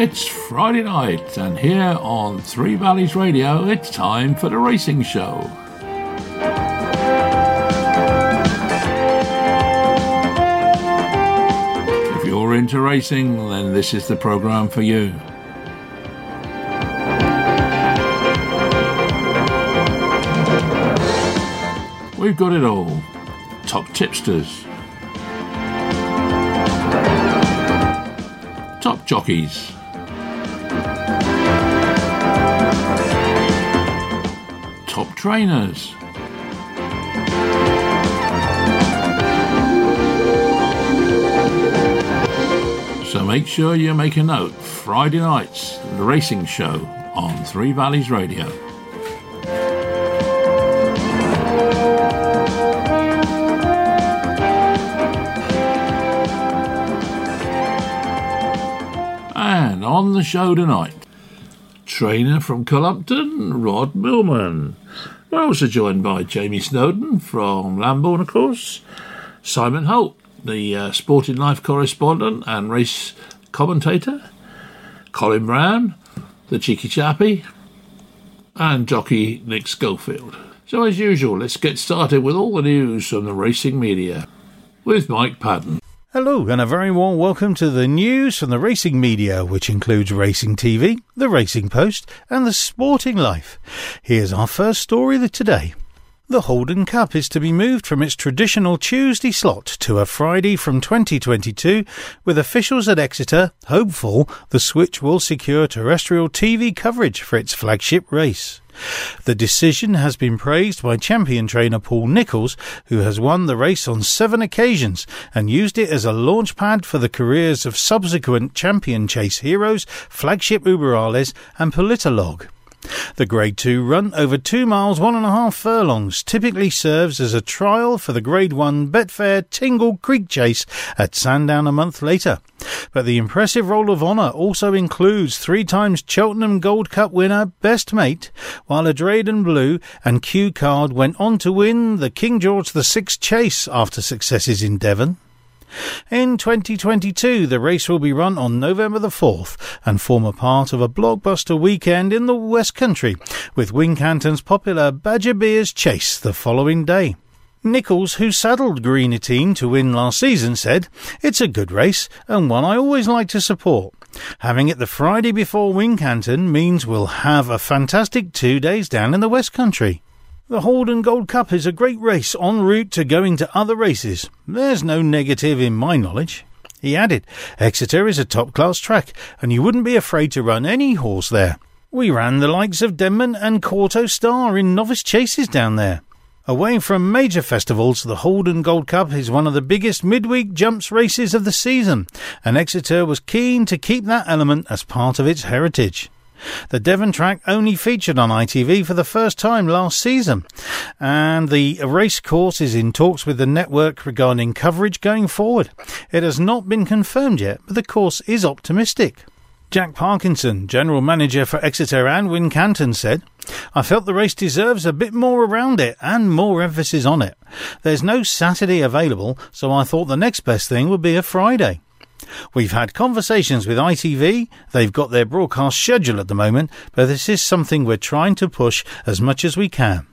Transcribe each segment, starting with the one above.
It's Friday night, and here on Three Valleys Radio, it's time for the racing show. If you're into racing, then this is the program for you. We've got it all. Top tipsters. Top jockeys. Trainers. So make sure you make a note. Friday nights, the racing show on Three Valleys Radio. And on the show tonight, trainer from Cullompton, Rod Millman. We're also joined by Jamie Snowden from Lambourn, of course, Simon Holt, the uh, Sporting Life correspondent and race commentator, Colin Brown, the cheeky chappy, and jockey Nick Schofield. So, as usual, let's get started with all the news from the racing media with Mike Padden. Hello, and a very warm welcome to the news from the racing media, which includes Racing TV, the Racing Post, and the Sporting Life. Here's our first story of today. The Haldon Cup is to be moved from its traditional Tuesday slot to a Friday from 2022, with officials at Exeter hopeful the switch will secure terrestrial TV coverage for its flagship race. The decision has been praised by champion trainer Paul Nicholls, who has won the race on seven occasions and used it as a launchpad for the careers of subsequent champion chase heroes, Flagship Uberalles and Politologue. The Grade 2 run over two miles, one and a half furlongs typically serves as a trial for the Grade 1 Betfair Tingle Creek Chase at Sandown a month later. But the impressive Roll of Honour also includes three times Cheltenham Gold Cup winner Best Mate, while Edredon Bleu and Cue Card went on to win the King George VI Chase after successes in Devon. In 2022, the race will be run on November the 4th and form a part of a blockbuster weekend in the West Country, with Wincanton's popular Badger Beers Chase the following day. Nicholls, who saddled Greaneteen to win last season, said, It's a good race and one I always like to support. Having it the Friday before Wincanton means we'll have a fantastic two days down in the West Country. The Haldon Gold Cup is a great race en route to going to other races. There's no negative in my knowledge. He added, Exeter is a top class track, and you wouldn't be afraid to run any horse there. We ran the likes of Denman and Kauto Star in novice chases down there. Away from major festivals, the Haldon Gold Cup is one of the biggest midweek jumps races of the season, and Exeter was keen to keep that element as part of its heritage. The Devon track only featured on ITV for the first time last season, and the race course is in talks with the network regarding coverage going forward. It has not been confirmed yet, but the course is optimistic. Jack Parkinson, general manager for Exeter and Wincanton, said, I felt the race deserves a bit more around it and more emphasis on it. There's no Saturday available, so I thought the next best thing would be a Friday. We've had conversations with ITV. They've got their broadcast schedule at the moment, but this is something we're trying to push as much as we can.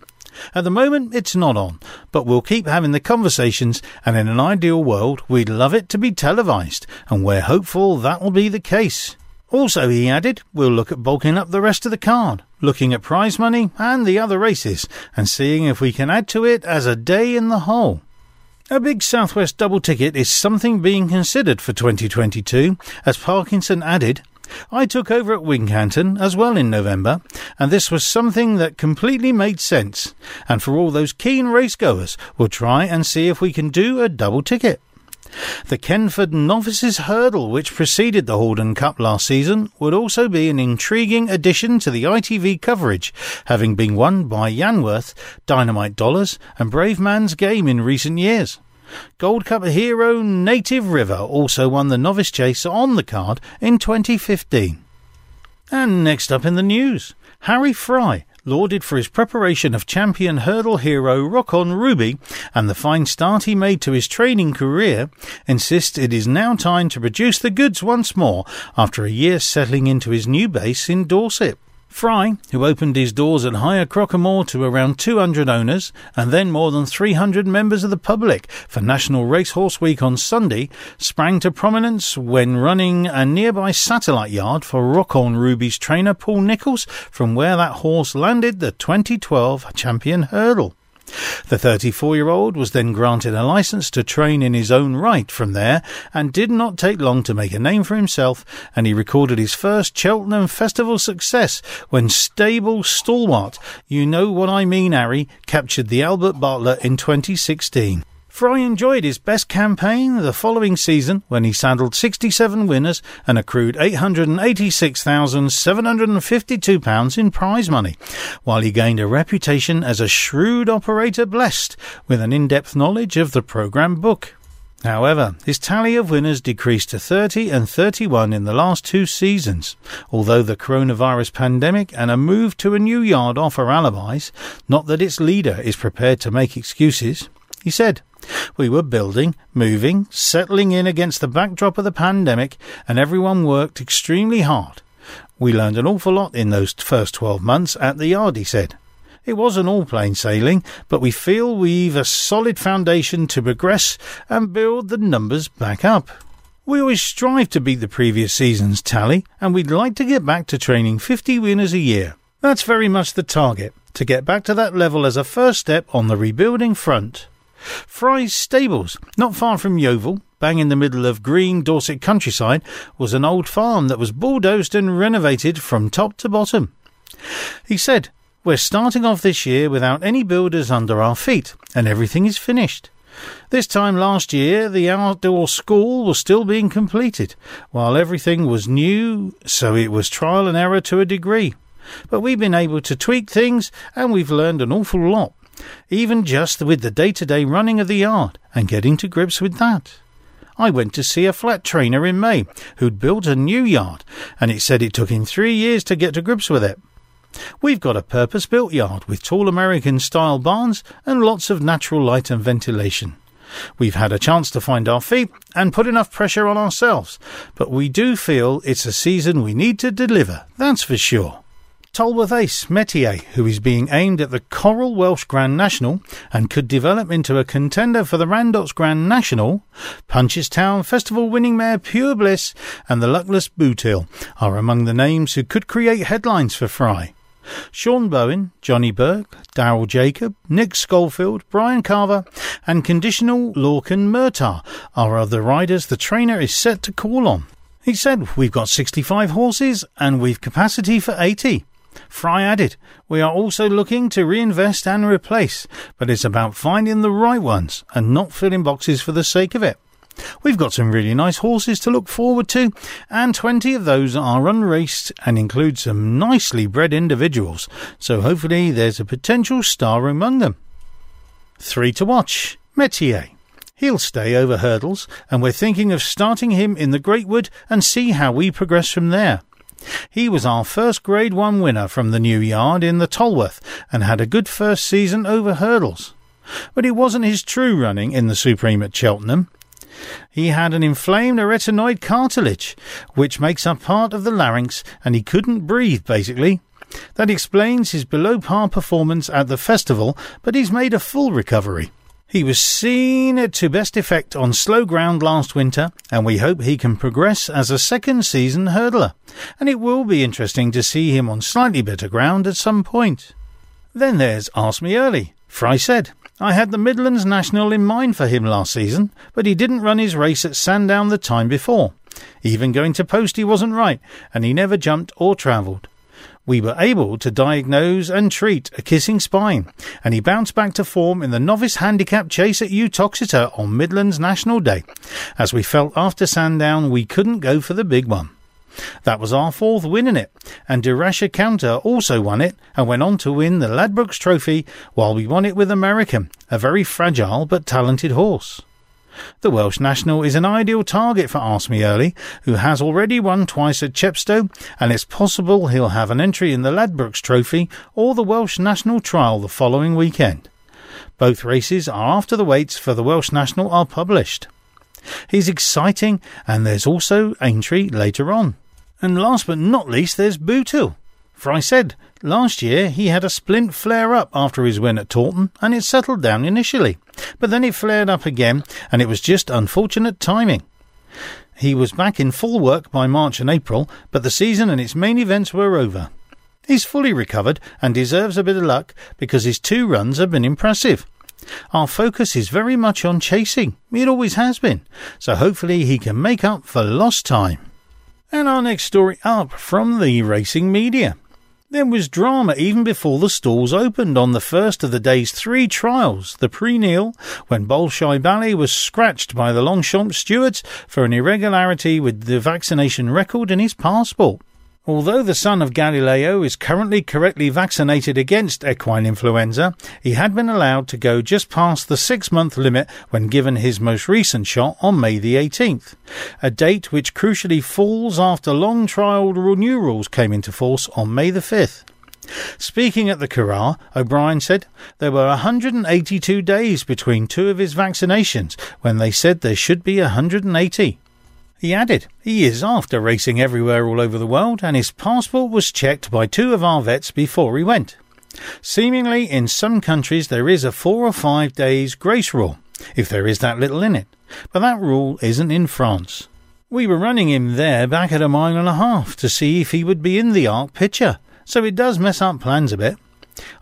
At the moment, it's not on, but we'll keep having the conversations, and in an ideal world, we'd love it to be televised, and we're hopeful that'll be the case. Also, he added, we'll look at bulking up the rest of the card, looking at prize money and the other races, and seeing if we can add to it as a day in the hole. A big Southwest double ticket is something being considered for 2022, as Parkinson added. I took over at Wincanton as well in November, and this was something that completely made sense. And for all those keen racegoers, we'll try and see if we can do a double ticket. The Kenford Novices Hurdle, which preceded the Haldon Cup last season, would also be an intriguing addition to the ITV coverage, having been won by Yanworth, Dynamite Dollars, and Brave Man's Game in recent years. Gold Cup hero Native River also won the novice chase on the card in 2015. And next up in the news, Harry Fry lauded for his preparation of champion hurdle hero Rock On Ruby and the fine start he made to his training career, insists it is now time to produce the goods once more after a year settling into his new base in Dorset. Fry, who opened his doors at Higher Crockermore to around 200 owners and then more than 300 members of the public for National Racehorse Week on Sunday, sprang to prominence when running a nearby satellite yard for Rock On Ruby's trainer Paul Nicholls from where that horse landed the 2012 champion hurdle. The 34 year old was then granted a license to train in his own right from there and did not take long to make a name for himself and he recorded his first Cheltenham Festival success when Stable Stalwart, Unowhatimeanharry, captured the Albert Bartlett in 2016. Fry enjoyed his best campaign the following season when he saddled 67 winners and accrued £886,752 in prize money, while he gained a reputation as a shrewd operator blessed with an in-depth knowledge of the programme book. However, his tally of winners decreased to 30 and 31 in the last two seasons. Although the coronavirus pandemic and a move to a new yard offer alibis, not that its leader is prepared to make excuses. He said, We were building, moving, settling in against the backdrop of the pandemic, and everyone worked extremely hard. We learned an awful lot in those first 12 months at the yard, he said. It wasn't all plain sailing, but we feel we've a solid foundation to progress and build the numbers back up. We always strive to beat the previous season's tally, and we'd like to get back to training 50 winners a year. That's very much the target, to get back to that level as a first step on the rebuilding front. Fry's Stables, not far from Yeovil, bang in the middle of green Dorset countryside, was an old farm that was bulldozed and renovated from top to bottom. He said, We're starting off this year without any builders under our feet, and everything is finished. This time last year, the outdoor school was still being completed, while everything was new, so it was trial and error to a degree. But we've been able to tweak things, and we've learned an awful lot even just with the day to day running of the yard and getting to grips with that. I went to see a flat trainer in May who'd built a new yard, and it said it took him three years to get to grips with it. We've got a purpose built yard with tall American style barns and lots of natural light and ventilation. We've had a chance to find our feet and put enough pressure on ourselves, but we do feel it's a season we need to deliver, that's for sure. Tolworth ace Metier, who is being aimed at the Coral Welsh Grand National and could develop into a contender for the Randox Grand National, Punchestown Festival winning mare Pure Bliss and the luckless Boothill are among the names who could create headlines for Fry. Sean Bowen, Johnny Burke, Daryl Jacob, Nick Schofield, Bryan Carver, and conditional Lorcan Murtagh are other riders the trainer is set to call on. He said, We've got 65 horses and we've capacity for 80. Fry added, We are also looking to reinvest and replace, but it's about finding the right ones and not filling boxes for the sake of it. We've got some really nice horses to look forward to, and 20 of those are unraced and include some nicely bred individuals, so hopefully there's a potential star among them. Three to watch Metier. He'll stay over hurdles, and we're thinking of starting him in the Greatwood and see how we progress from there. He was our first Grade 1 winner from the new yard in the Tolworth and had a good first season over hurdles. But it wasn't his true running in the Supreme at Cheltenham. He had an inflamed arytenoid cartilage, which makes up part of the larynx, and he couldn't breathe, basically. That explains his below par performance at the festival, but he's made a full recovery. He was seen to best effect on slow ground last winter, and we hope he can progress as a second season hurdler. And it will be interesting to see him on slightly better ground at some point. Then there's Ask Me Early. Fry said, I had the Midlands National in mind for him last season, but he didn't run his race at Sandown the time before. Even going to post he wasn't right, and he never jumped or travelled we were able to diagnose and treat a kissing spine, and he bounced back to form in the novice handicap chase at Uttoxeter on Midlands National Day, as we felt after Sandown we couldn't go for the big one. That was our fourth win in it, and De Rasher Counter also won it and went on to win the Ladbrokes Trophy while we won it with American, a very fragile but talented horse. The Welsh national is an ideal target for Ask Me Early, who has already won twice at Chepstow, and it's possible he'll have an entry in the Ladbrokes Trophy or the Welsh National Trial the following weekend. Both races are after the weights for the Welsh National are published. He's exciting, and there's also Aintree later on. And last but not least, there's Boothill. For I said last year he had a splint flare up after his win at Taunton, and it settled down initially. But then it flared up again, and it was just unfortunate timing. He was back in full work by March and April, but the season and its main events were over. He's fully recovered and deserves a bit of luck because his two runs have been impressive. Our focus is very much on chasing. It always has been. So hopefully he can make up for lost time. And our next story up from the racing media. There was drama even before the stalls opened on the first of the day's three trials, the Prix when Bolshoi Ballet was scratched by the Longchamp stewards for an irregularity with the vaccination record in his passport. Although the son of Galileo is currently correctly vaccinated against equine influenza, he had been allowed to go just past the six month limit when given his most recent shot on May the 18th, a date which crucially falls after long trialled new rules came into force on May the 5th. Speaking at the Curragh, O'Brien said there were 182 days between two of his vaccinations when they said there should be 180. He added, he is after racing everywhere all over the world, and his passport was checked by two of our vets before he went. Seemingly, in some countries, there is a four or five days grace rule, if there is that little in it, but that rule isn't in France. We were running him there back at a mile and a half to see if he would be in the Arc picture, so it does mess up plans a bit.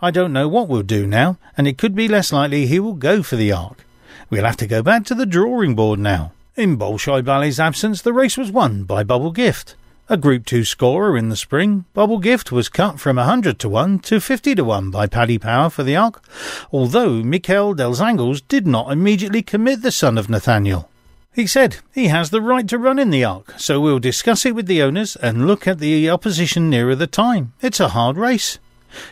I don't know what we'll do now, and it could be less likely he will go for the Arc. We'll have to go back to the drawing board now. In Bolshoi Ballet's absence, the race was won by Bubble Gift. A Group 2 scorer in the spring, Bubble Gift was cut from 100 to 1 to 50 to 1 by Paddy Power for the Arc, although Mikel Delzangles did not immediately commit the son of Nathaniel. He said he has the right to run in the Arc, so we'll discuss it with the owners and look at the opposition nearer the time. It's a hard race.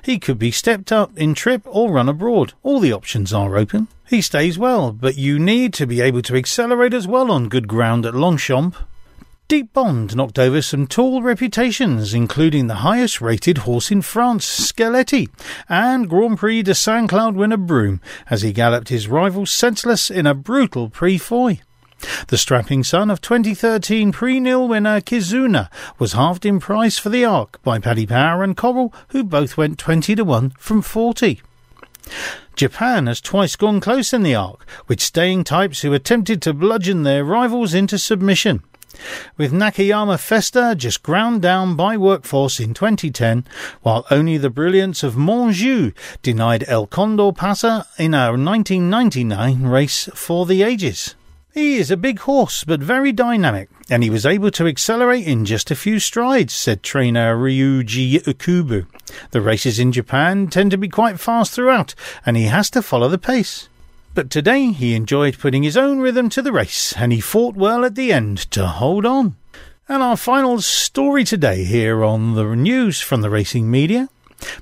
He could be stepped up in trip or run abroad. All the options are open. He stays well, but you need to be able to accelerate as well on good ground at Longchamp. Deep Bond knocked over some tall reputations, including the highest rated horse in France, Skalleti, and Grand Prix de Saint Cloud winner Broome, as he galloped his rival senseless in a brutal Prix Foy. The strapping son of 2013 Prix Niel winner Kizuna was halved in price for the Arc by Paddy Power and Coral, who both went 20 to 1 from 40. Japan has twice gone close in the arc, with staying types who attempted to bludgeon their rivals into submission. With Nakayama Festa just ground down by workforce in 2010, while only the brilliance of Montjeu denied El Condor Pasa in our 1999 race for the ages. He is a big horse, but very dynamic, and he was able to accelerate in just a few strides, said trainer Ryuji Okubo. The races in Japan tend to be quite fast throughout, and he has to follow the pace. But today he enjoyed putting his own rhythm to the race, and he fought well at the end to hold on. And our final story today here on the news from the racing media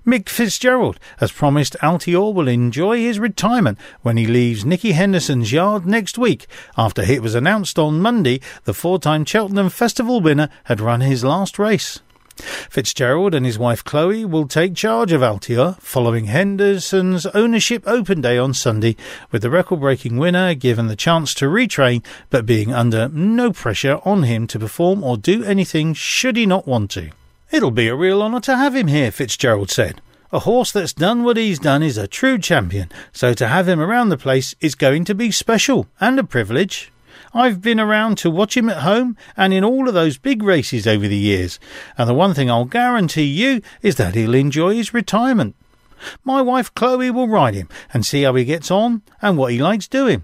Mick Fitzgerald has promised Altior will enjoy his retirement when he leaves Nicky Henderson's yard next week after it was announced on Monday the four-time Cheltenham Festival winner had run his last race. Fitzgerald and his wife Chloe will take charge of Altior following Henderson's ownership open day on Sunday, with the record breaking winner given the chance to retrain but being under no pressure on him to perform or do anything should he not want to. It'll be a real honour to have him here, Fitzgerald said. A horse that's done what he's done is a true champion, so to have him around the place is going to be special and a privilege. I've been around to watch him at home and in all of those big races over the years, and the one thing I'll guarantee you is that he'll enjoy his retirement. My wife Chloe will ride him and see how he gets on and what he likes doing.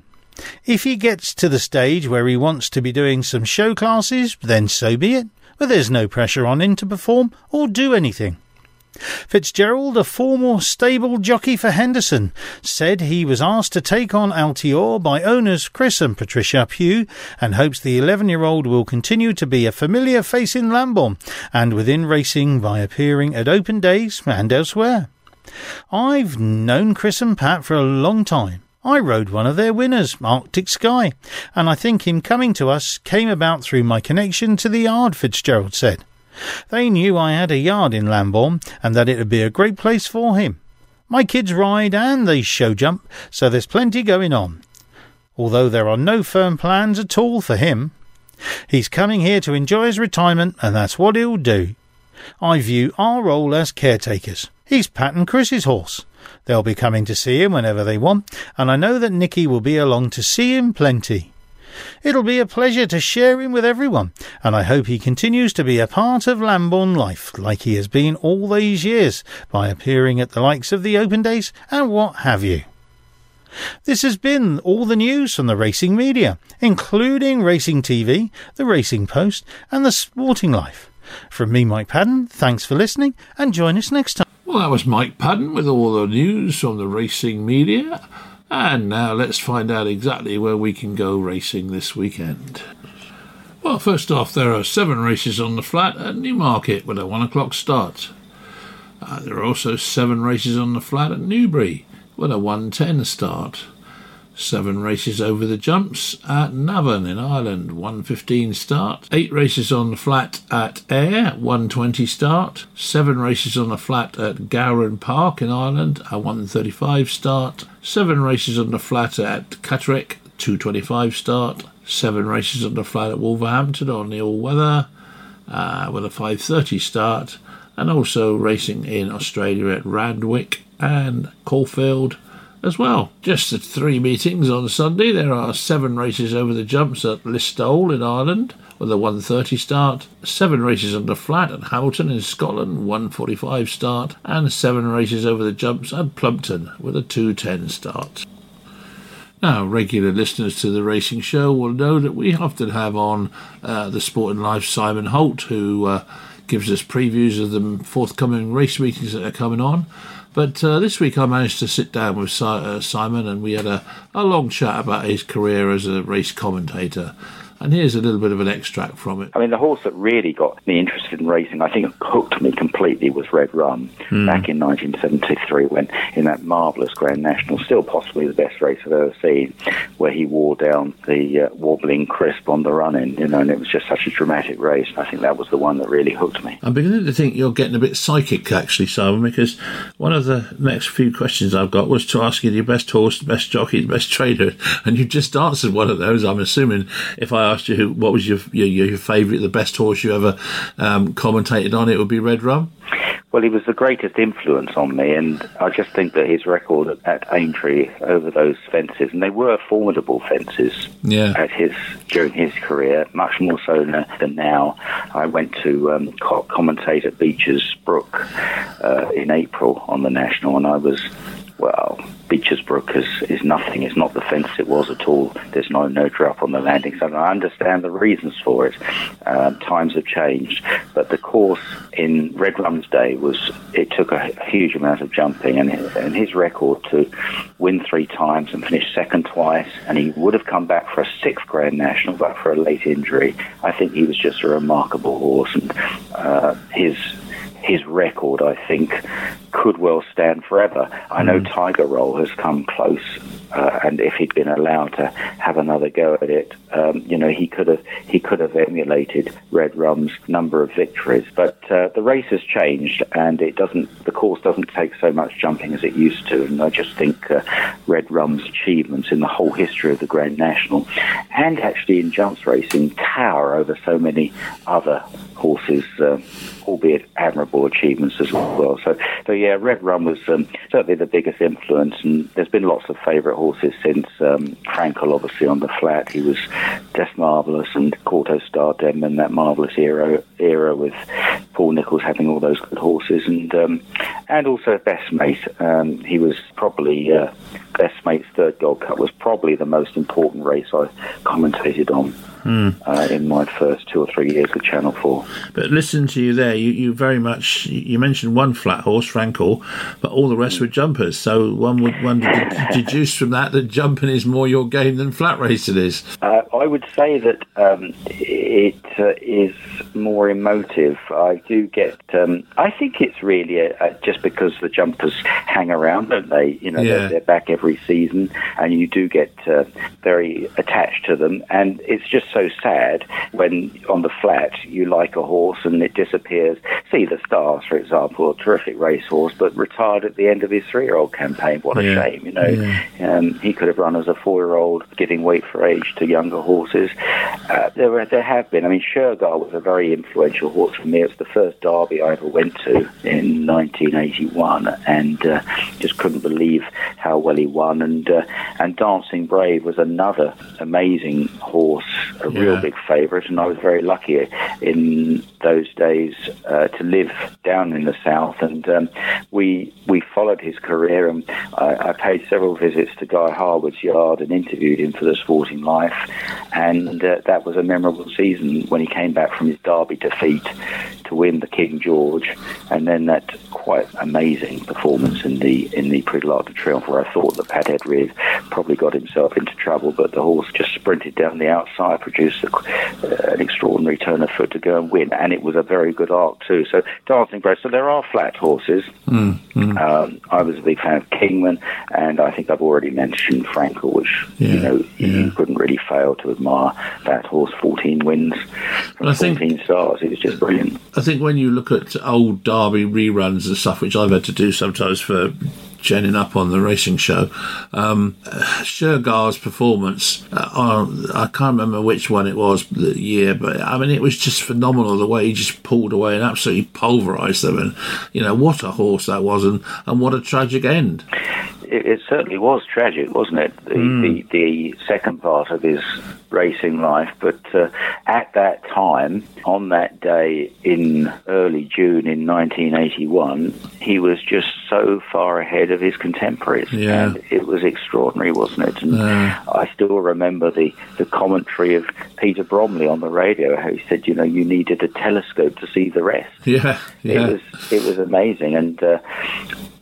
If he gets to the stage where he wants to be doing some show classes, then so be it but there's no pressure on him to perform or do anything. Fitzgerald, a former stable jockey for Henderson, said he was asked to take on Altior by owners Chris and Patricia Pugh and hopes the 11 year old will continue to be a familiar face in Lambourn and within racing by appearing at open days and elsewhere. I've known Chris and Pat for a long time. I rode one of their winners, Arctic Sky, and I think him coming to us came about through my connection to the yard, Fitzgerald said. They knew I had a yard in Lambourn and that it would be a great place for him. My kids ride and they show jump, so there's plenty going on. Although there are no firm plans at all for him. He's coming here to enjoy his retirement, and that's what he'll do. I view our role as caretakers. He's Pat and Chris's horse. They'll be coming to see him whenever they want, and I know that Nicky will be along to see him plenty. It'll be a pleasure to share him with everyone, and I hope he continues to be a part of Lambourn life like he has been all these years by appearing at the likes of the Open Days and what have you. This has been all the news from the racing media, including Racing TV, the Racing Post, and the Sporting Life. From me, Mike Padden, thanks for listening, and join us next time. That was Mike Padden with all the news from the racing media. And now let's find out exactly where we can go racing this weekend. Well, first off, there are seven races on the flat at Newmarket with a one o'clock start. Uh, there are also seven races on the flat at Newbury with a 110 start. Seven races over the jumps at Navan in Ireland, 115 start. Eight races on the flat at Ayr, 120 start. Seven races on the flat at Gowran Park in Ireland, a 135 start. Seven races on the flat at Catterick, 225 start. Seven races on the flat at Wolverhampton on the all weather, uh, with a 530 start. And also racing in Australia at Randwick and Caulfield as well. Just the three meetings on Sunday. There are seven races over the jumps at Listowel in Ireland with a 1:30 start, seven races on the flat at Hamilton in Scotland, 1:45 start, and seven races over the jumps at Plumpton with a 2:10 start. Now, regular listeners to the racing show will know that we often have on uh, the Sporting Life Simon Holt, who uh, gives us previews of the forthcoming race meetings that are coming on. But uh, this week I managed to sit down with si- uh, Simon and we had a, a long chat about his career as a race commentator. And here's a little bit of an extract from it. I mean, the horse that really got me interested in racing, I think hooked me completely, was Red Rum Hmm. back in 1973 when, in that marvellous Grand National, still possibly the best race I've ever seen, where he wore down the uh, wobbling crisp on the run in, you know, and it was just such a dramatic race. I think that was the one that really hooked me. I'm beginning to think you're getting a bit psychic, actually, Simon, because one of the next few questions I've got was to ask you your best horse, the best jockey, the best trainer, and you just answered one of those. I'm assuming if I asked you who, what was your your, your favourite, the best horse you ever um, commentated on, it would be Red Rum. Well, he was the greatest influence on me, and I just think that his record at, at Aintree over those fences, and they were formidable fences Yeah. at his during his career, much more so than, than now. I went to um, co- commentate at Beecher's Brook uh, in April on the national, and I was well. Beecher's Brook is, is nothing. It's not the fence it was at all. There's no no drop on the landing zone. I understand the reasons for it. Um, times have changed, but the course in Red Rum's day was it took a, huge amount of jumping, and and his record to win three times and finish second twice, and he would have come back for a sixth Grand National, but for a late injury. I think he was just a remarkable horse, and uh, his his record, I think, could well stand forever. I know Tiger Roll has come close, uh, and if he'd been allowed to have another go at it, um, you know, he could have he could have emulated Red Rum's number of victories. But uh, the race has changed, and it doesn't. The course doesn't take so much jumping as it used to, and I just think uh, Red Rum's achievements in the whole history of the Grand National, and actually in jumps racing, tower over so many other horses, uh, albeit admirable achievements as well. So, so yeah, Red Rum was um, certainly the biggest influence, and there's been lots of favourite horses since um, Frankel, obviously on the flat. He was just marvellous, and Kauto Stardem and that marvellous era era with Paul Nicholls having all those good horses, and um, and also Best Mate. Um, he was probably uh, Best Mate's third Gold Cup was probably the most important race I commentated on. Uh, in my first two or three years with Channel 4. But listen to you there, you, you very much you mentioned one flat horse, Frankel, but all the rest were jumpers. So one would one ded- deduce from that that jumping is more your game than flat racing is. Uh, I would say that um, it uh, is more more emotive. I do get. Um, I think it's really a, a, just because the jumpers hang around, don't they? You know, Yeah. they're, they're back every season, and you do get uh, very attached to them. And it's just so sad when on the flat you like a horse and it disappears. Sea The Stars, for example, a terrific racehorse, but retired at the end of his three-year-old campaign. What a Yeah. shame, you know. Yeah. Um, he could have run as a four-year-old, giving weight for age to younger horses. Uh, there, were, there have been. I mean, Shergar was a very influential horse for me. It was the first Derby I ever went to in 1981, and uh, just couldn't believe how well he won. And uh, and Dancing Brave was another amazing horse, a real Yeah. big favourite, and I was very lucky in those days uh, to live down in the south, and um, we we followed his career, and I, I paid several visits to Guy Harwood's yard and interviewed him for the Sporting Life, and uh, that was a memorable season when he came back from his Derby defeat to win the King George, and then that quite amazing performance in the in the Prix de l'Arc de Triomphe, where I thought that Pat Eddery probably got himself into trouble, but the horse just sprinted down the outside, produced a, uh, an extraordinary turn of foot to go and win, and it was a very good arc too. So Dancing Brave. So there are flat horses. Um, I was a big fan of Kingman, and I think I've already mentioned Frankel, which Yeah, you know yeah. you couldn't really fail to admire that horse. Fourteen wins from I think- fourteen stars. It was just brilliant. I think when you look at old Derby reruns and stuff, which I've had to do sometimes for genning up on the racing show, um, Shergar's performance, uh, I can't remember which one it was the year, but I mean, it was just phenomenal the way he just pulled away and absolutely pulverised them. And, you know, what a horse that was and, and what a tragic end. It, it certainly was tragic, wasn't it? The, the the second part of his racing life, but uh, at that time, on that day in early June in 1981, he was just so far ahead of his contemporaries, Yeah. and it was extraordinary, wasn't it? And Yeah. I still remember the the commentary of Peter Bromley on the radio, how he said, you know, you needed a telescope to see the rest. Yeah, yeah. It was it was amazing, and uh,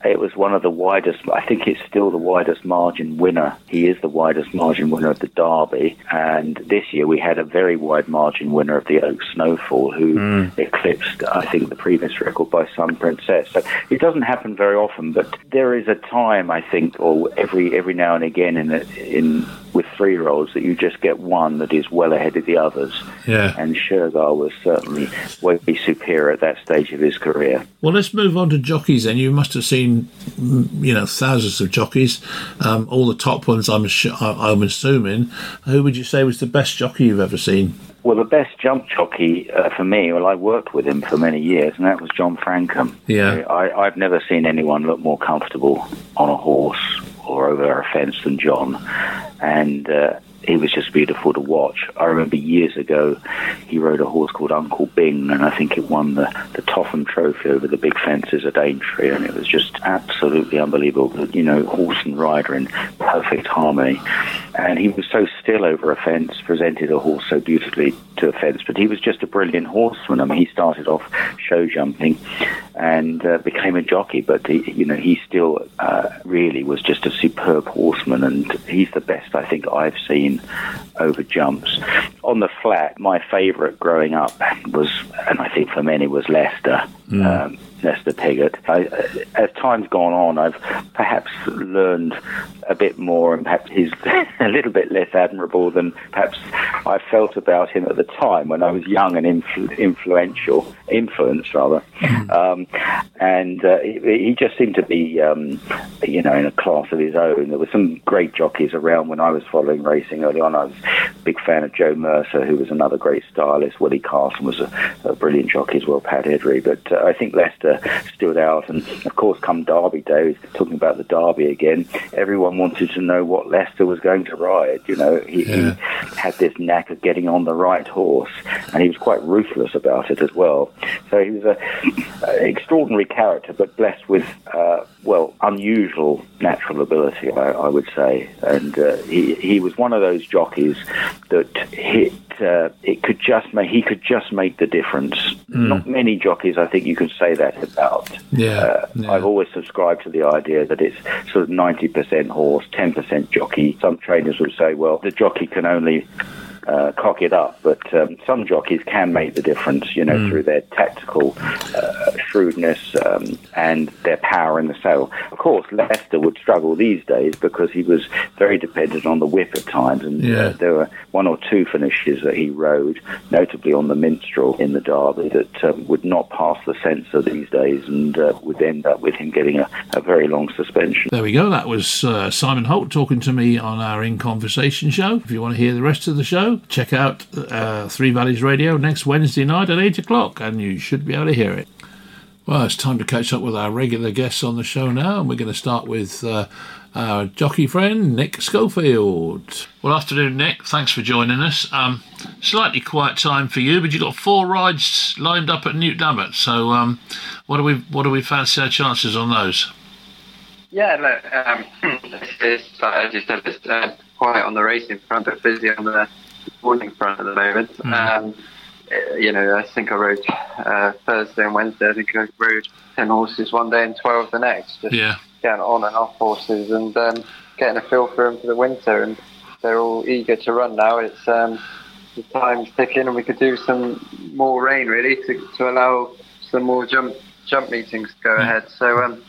it was one of the widest. I think it's still the widest margin winner. He is the widest margin winner of the Derby, and this year we had a very wide margin winner of the Oak Snowfall, who hmm. eclipsed, I think, the previous record by Sun Princess. So it doesn't happen very often, but there is a time I think, or every every now and again in a, in with three year olds that you just get one that is well ahead of the others. Yeah. And Shergar was certainly way superior at that stage of his career. Well, let's move on to jockeys. Then you must have seen, you know, thousands of jockeys. Um, all the top ones, I'm I'm assuming. Who would you say was the best jockey you've ever seen? Well, the best jump jockey uh, for me, well, I worked with him for many years, and that was John Francome. Yeah. I, I've never seen anyone look more comfortable on a horse or over a fence than John. And uh, he was just beautiful to watch. I remember years ago, he rode a horse called Uncle Bing, and I think it won the, the Topham Trophy over the big fences at Aintree, and it was just absolutely unbelievable. You know, horse and rider in perfect harmony. And he was so still over a fence, presented a horse so beautifully to a fence, but he was just a brilliant horseman. I mean, he started off show jumping and uh, became a jockey, but he, you know, he still uh, really was just a superb horseman, and he's the best I think I've seen over jumps. On the flat, my favourite growing up was, and I think for many was Lester. Um, Lester Piggott. I, as time's gone on, I've perhaps learned a bit more, and perhaps he's a little bit less admirable than perhaps I felt about him at the time when I was young and influ- influential, influenced rather. Um, and uh, he, he just seemed to be, um, you know, in a class of his own. There were some great jockeys around when I was following racing early on. I was a big fan of Joe Mercer, who was another great stylist. Willie Carson was a, a brilliant jockey as well, Pat Eddery. But uh, I think Lester stood out. And of course, come Derby Day, talking about the Derby again, everyone wanted to know what Lester was going to ride. You know, he, Yeah. he had this knack of getting on the right horse, and he was quite ruthless about it as well. So he was a, a extraordinary character, but blessed with uh, well unusual natural ability, I, I would say. And uh, he he was one of those jockeys that hit. Uh, it could just make he could just make the difference. Not many jockeys, I think, you can say that about. Yeah, Uh, yeah. I've always subscribed to the idea that it's sort of ninety percent horse, ten percent jockey. Some trainers would say, well, the jockey can only uh, cock it up. But um, some jockeys can make the difference, you know, Mm. through their tactical uh, shrewdness um, and their power in the saddle. Of course, Lester would struggle these days because he was very dependent on the whip at times, and Yeah. uh, there were one or two finishes that he rode, notably on the Minstrel in the Derby, that um, would not pass the censor these days, and uh, would end up with him getting a, a very long suspension. There we go. That was uh, Simon Holt talking to me on our In Conversation show. If you want to hear the rest of the show, check out uh, Three Valleys Radio next Wednesday night at 8 o'clock, and you should be able to hear it. Well, it's time to catch up with our regular guests on the show now, and we're going to start with uh, our jockey friend, Nick Schofield. Well, afternoon, Nick. Thanks for joining us. Um, slightly quiet time for you, but you've got four rides lined up at Newton Abbot. So, um, what do we what do we fancy our chances on those? Yeah, look, um, it's, like as you said, it's uh, quiet on the racing front, but busy on the morning front at the moment. Um, uh, you know, I think I rode uh, Thursday and Wednesday. I think I rode 10 horses one day and 12 the next. Just Yeah. getting on and off horses and um, getting a feel for them for the winter. And they're all eager to run now. It's um, the time's ticking, and we could do some more rain really to, to allow some more jump jump meetings to go ahead. So. Um,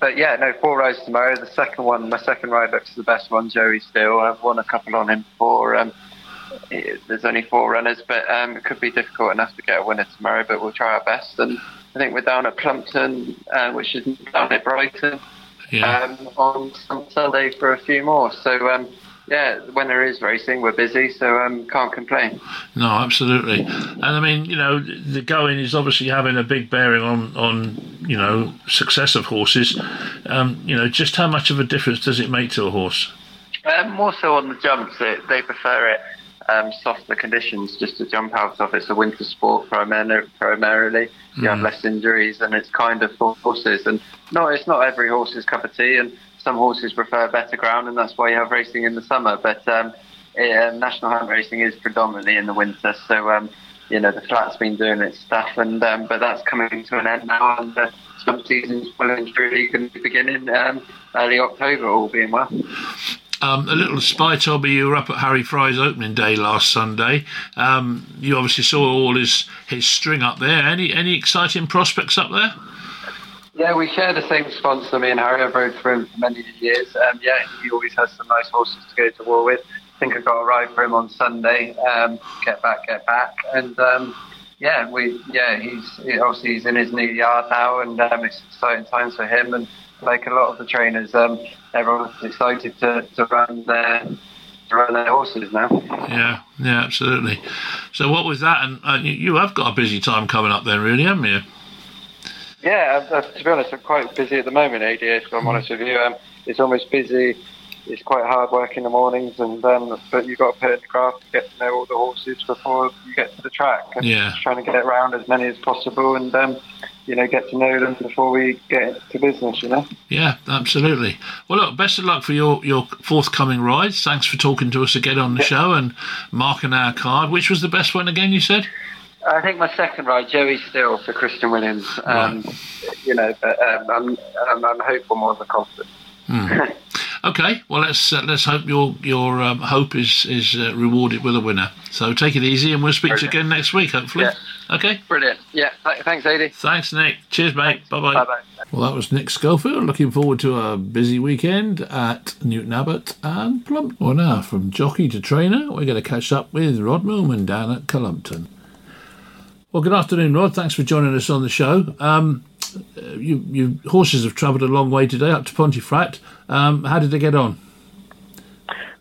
but yeah, no, four rides tomorrow. The second one, my second ride looks the best one. Joey still. I've won a couple on him before. Um, there's only four runners, but um, it could be difficult enough to get a winner tomorrow. But we'll try our best. And I think we're down at Plumpton, uh, which is down at Brighton, Yeah. um, on some Sunday for a few more. So um, yeah, when there is racing, we're busy, so um, can't complain. No, absolutely. And I mean, you know, the going is obviously having a big bearing on, on you know, success of horses. Um, you know, just how much of a difference does it make to a horse? Um, more so on the jumps, they, they prefer it um, softer conditions just to jump out of. It's a winter sport primar- primarily. You have less injuries, and it's kind of for horses. And no, it's not every horse's cup of tea, and some horses prefer better ground, and that's why you have racing in the summer. But um, yeah, national hunt racing is predominantly in the winter, so um, you know the flat's been doing its stuff, and um, but that's coming to an end now, and the jump season's well and truly going to be beginning um, early October, all being well. Um, a little spy told me you were up at Harry Fry's opening day last Sunday. Um, you obviously saw all his his string up there. Any any exciting prospects up there? Yeah, we share the same sponsor, me and Harry. I've rode for him for many years. Um, yeah, he always has some nice horses to go to war with. I think I've got a ride for him on Sunday. Um, get back, get back, and um, yeah, we yeah he's he, obviously he's in his new yard now, and um, it's exciting times for him. And like a lot of the trainers, um, everyone's excited to, to run their run their horses now. Yeah, yeah, absolutely. So what was that? And uh, you, you have got a busy time coming up then, really, haven't you? Yeah, uh, to be honest, I'm quite busy at the moment, ADA, if I'm honest with you. Um, it's almost busy. It's quite hard work in the mornings, and um, but you've got to put in the craft to get to know all the horses before you get to the track. And Yeah. just trying to get around as many as possible and, um, you know, get to know them before we get to business, you know? Yeah, absolutely. Well, look, best of luck for your, your forthcoming rides. Thanks for talking to us again on the show and marking our card. Which was the best one again, you said? I think my second ride, Joey Still for Christian Williams. Um, You know, but um, I'm, I'm, I'm hopeful more than confident. Okay, well let's uh, let's hope your your um, hope is is uh, rewarded with a winner. So take it easy, and we'll speak to you again next week, hopefully. Okay. Brilliant. Yeah, th- thanks, AD. Thanks, Nick. Cheers, mate. Bye bye. Bye bye. Well, that was Nick Schofield. Looking forward to a busy weekend at Newton Abbot and Plump. Well, now from jockey to trainer, we're going to catch up with Rod Millman down at Cullompton. Well, good afternoon, Rod. Thanks for joining us on the show. Um, uh, you, you horses have travelled a long way today up to Pontefract. Um, how did they get on?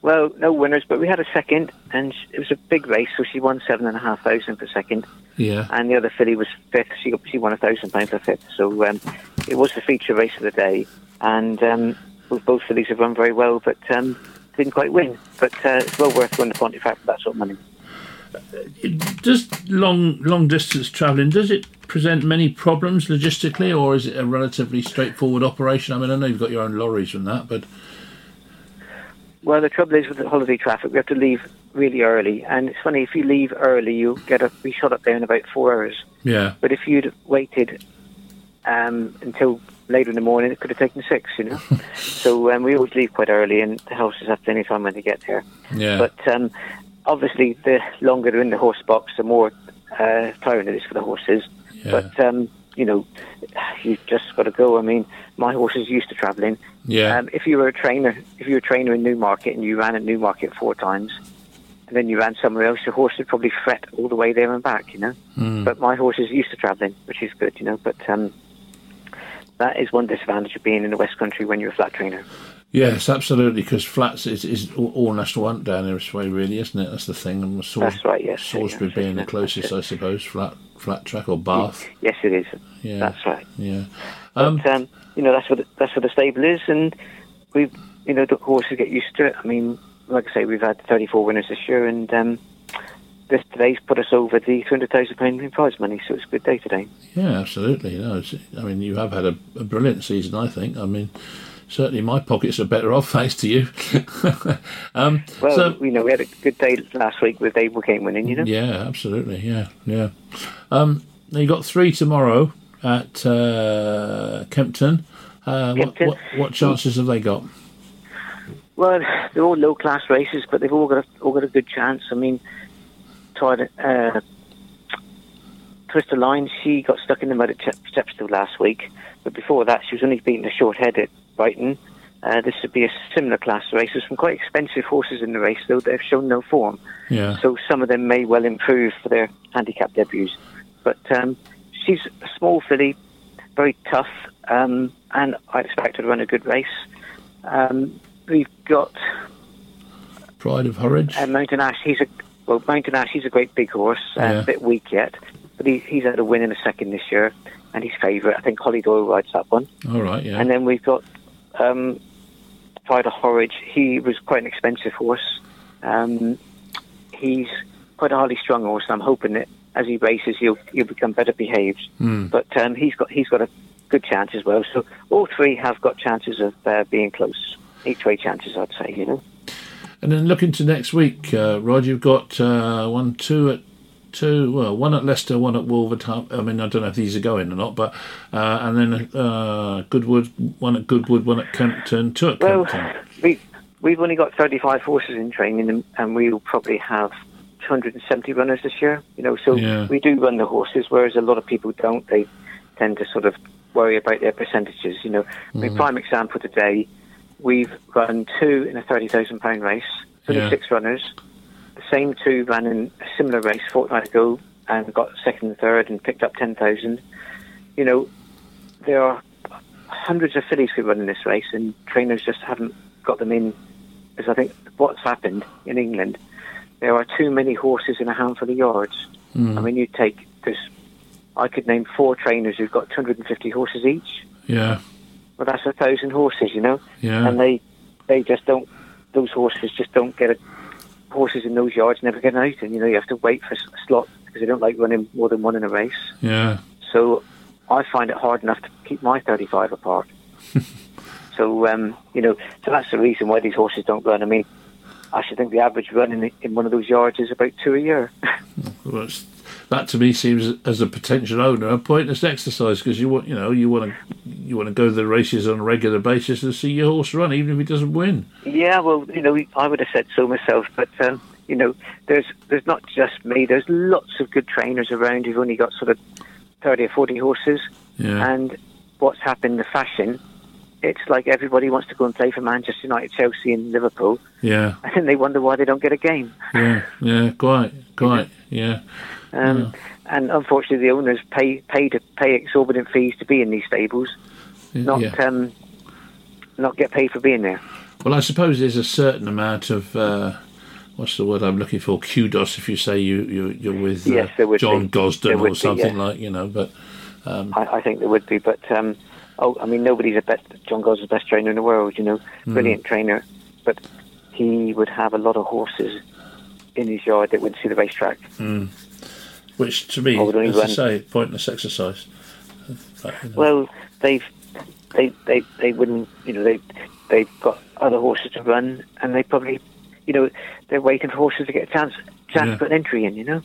Well, no winners, but we had a second, and it was a big race, so she won seven and a half thousand for second, Yeah, and the other filly was fifth. She got, she won a thousand pounds for fifth. So um, it was the feature race of the day, and um, both- both fillies have run very well, but um, didn't quite win. But uh, it's well worth going to Pontefract for that sort of money. Does long long distance travelling does it present many problems logistically, or is it a relatively straightforward operation? I mean, I know you've got your own lorries and that, but Well, the trouble is with the holiday traffic, we have to leave really early, and it's funny if you leave early, you get up, be shot up there in about four hours. yeah, But if you'd waited um, until later in the morning, it could have taken six, you know. so um, we always leave quite early, and the horses have plenty of time when they get there. Yeah. But um, obviously, the longer they're in the horse box, the more uh, tiring it is for the horses. Yeah. But um, you know, you've just got to go. I mean, my horse is used to travelling. yeah. Um, if you were a trainer, if you were a trainer in Newmarket and you ran at Newmarket four times, and then you ran somewhere else, your horse would probably fret all the way there and back, you know. Mm. But my horse is used to travelling, which is good, you know. But um, that is one disadvantage of being in the West Country when you're a flat trainer. Yes, absolutely. Because flats is, is all, national hunt down there this way, really, isn't it? That's the thing. And Sals- That's right, yes. Salisbury yes, being the closest, I suppose. Flat flat track or Bath. Yes, it is. Yeah. That's right. Yeah. Um, But um, you know, that's what the, that's what the stable is, and we, you know, the horses get used to it. I mean, like I say, we've had 34 winners this year, and um, this today's put us over the 200,000 pound in prize money, so it's a good day today. yeah, absolutely. No, it's, I mean, you have had a, a brilliant season, I think. I mean, certainly my pockets are better off thanks to you. um, Well, so, you know, we had a good day last week with Dave Came winning, you know. Yeah, absolutely. Yeah, yeah. Um, you got three tomorrow at uh, Kempton. Uh, what, Kempton. what, what chances have they got? Well, they're all low class races, but they've all got a, all got a good chance. I mean, tried uh, Twister Line. She got stuck in the mud at Chep- Chepstow last week, but before that, she was only beaten a short head at Brighton. Uh, this would be a similar class race races. Some quite expensive horses in the race, though they've shown no form. Yeah, So some of them may well improve for their handicap debuts. But um, she's a small filly, very tough, um, and I expect her to run a good race. Um, we've got Pride of Horridge. uh, Mountain Ash. He's a well, Mountain Ash. He's a great big horse, uh, Yeah. a bit weak yet, but he, he's had a win in a second this year, and he's favourite. I think Holly Doyle rides that one. All right, yeah. And then we've got um, of Horridge. He was quite an expensive horse. Um, he's quite a highly strung horse. and I'm hoping that as he races, he'll he'll become better behaved. Hmm. But um, he's got he's got a good chance as well. So all three have got chances of uh, being close. Each way chances, I'd say. You know. And then looking to next week, uh, Rod, you've got uh, one, two at two, well, one at Leicester, one at Wolverhampton. I mean, I don't know if these are going or not, but uh, and then uh, Goodwood, one at Goodwood, one at Kempton, two at Well, Kempton. we we've only got 35 horses in training, and, we'll probably have 270 runners this year. You know, so Yeah. we do run the horses, whereas a lot of people don't. They tend to sort of worry about their percentages. You know, I mean, prime example today, we've run two in a 30,000 pound race, 36 runners. Same two ran in a similar race fortnight ago and got second and third and picked up 10,000. You know, there are hundreds of fillies who run in this race, and trainers just haven't got them in. Because I think what's happened in England, there are too many horses in a handful of yards. Mm-hmm. I mean, you take this. I could name four trainers who've got 250 horses each. Yeah, Well, that's a thousand horses, you know, yeah, and they they just don't. Those horses just don't get a. Horses in those yards never get out, and you know you have to wait for a slot because they don't like running more than one in a race. yeah. So I find it hard enough to keep my 35 apart. so, um, you know, so that's the reason why these horses don't run. I mean, I should think the average run in, in one of those yards is about two a year. Well, it's, that to me seems, as a potential owner, a pointless exercise because you want, you know, you want to, you want to go to the races on a regular basis and see your horse run, even if he doesn't win. yeah, well, you know, I would have said so myself, but, um, you know, there's there's not just me. There's lots of good trainers around who've only got sort of 30 or 40 horses. Yeah, And what's happened, the fashion, it's like everybody wants to go and play for Manchester United, Chelsea, and Liverpool, yeah, and then they wonder why they don't get a game. yeah, yeah. Quite, quite. Yeah, Um, And unfortunately, the owners pay pay to pay exorbitant fees to be in these stables, not yeah. um, not get paid for being there. Well, I suppose there's a certain amount of uh, what's the word I'm looking for? Kudos, if you say you, you you're with uh, Yes, John be. Gosden or be, something yeah. like you know. But I, I think there would be, but um, oh, I mean, nobody's a best. John Gosden's the best trainer in the world, you know, Hmm. brilliant trainer, but he would have a lot of horses in his yard that wouldn't see the racetrack. Which to me, we don't as I say, pointless exercise. Uh, but, you know, Well, they've they they they wouldn't, you know, they they've got other horses to run, and they probably, you know, they're waiting for horses to get a chance chance Yeah. to put an entry in, you know.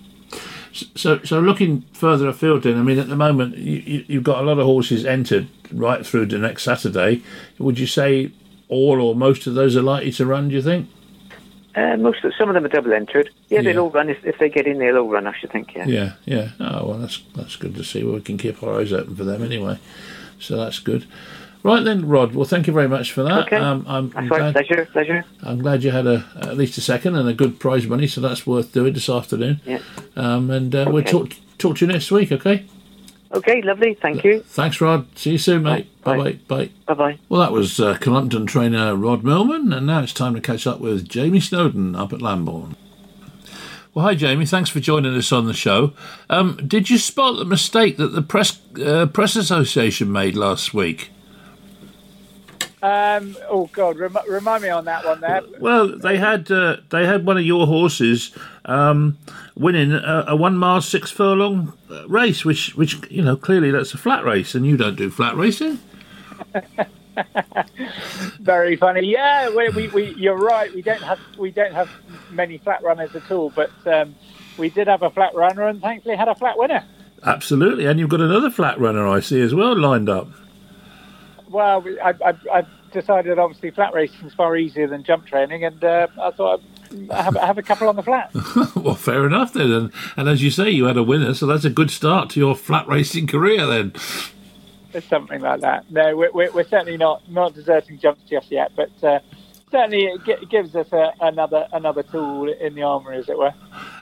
So, so looking further afield, then I mean, at the moment you, you've got a lot of horses entered right through to next Saturday. Would you say all or most of those are likely to run? Do you think? Uh, most of, some of them are double entered. Yeah, Yeah. they'll all run if, if they get in. They'll all run. I should think. Yeah. Yeah, yeah. Oh well, that's that's good to see. Well, we can keep our eyes open for them anyway. So that's good. Right then, Rod. Well, thank you very much for that. Okay. Um, I'm, I'm glad. Pleasure. Pleasure. I'm glad you had a at least a second and a good prize money. So that's worth doing this afternoon. Yeah. Um, and uh, we'll talk talk to you next week. Okay. Okay. Lovely. Thank you. Thanks, Rod. See you soon, mate. Bye Bye. bye. Bye. Bye. Well, that was uh, Cullompton trainer Rod Millman, and now it's time to catch up with Jamie Snowden up at Lambourn. Well, hi, Jamie. Thanks for joining us on the show. Um, did you spot the mistake that the press uh, press association made last week? Um, oh God, rem- remind me on that one there. Well, they had uh, they had one of your horses um, winning a, a one mile six furlong uh, race, which which you know clearly that's a flat race, and you don't do flat racing. Very funny. Yeah, we, we, we, you're right. We don't have we don't have many flat runners at all, but um, we did have a flat runner, and thankfully had a flat winner. Absolutely, and you've got another flat runner I see as well lined up. Well, I, I, I decided obviously flat racing is far easier than jump training, and uh, I thought I'd have, have a couple on the flat. well, fair enough then. And, and as you say, you had a winner, so that's a good start to your flat racing career then. It's something like that. No, we're, we're, we're certainly not not deserting jumps just yet, but uh, certainly it gives us a, another another tool in the armory, as it were.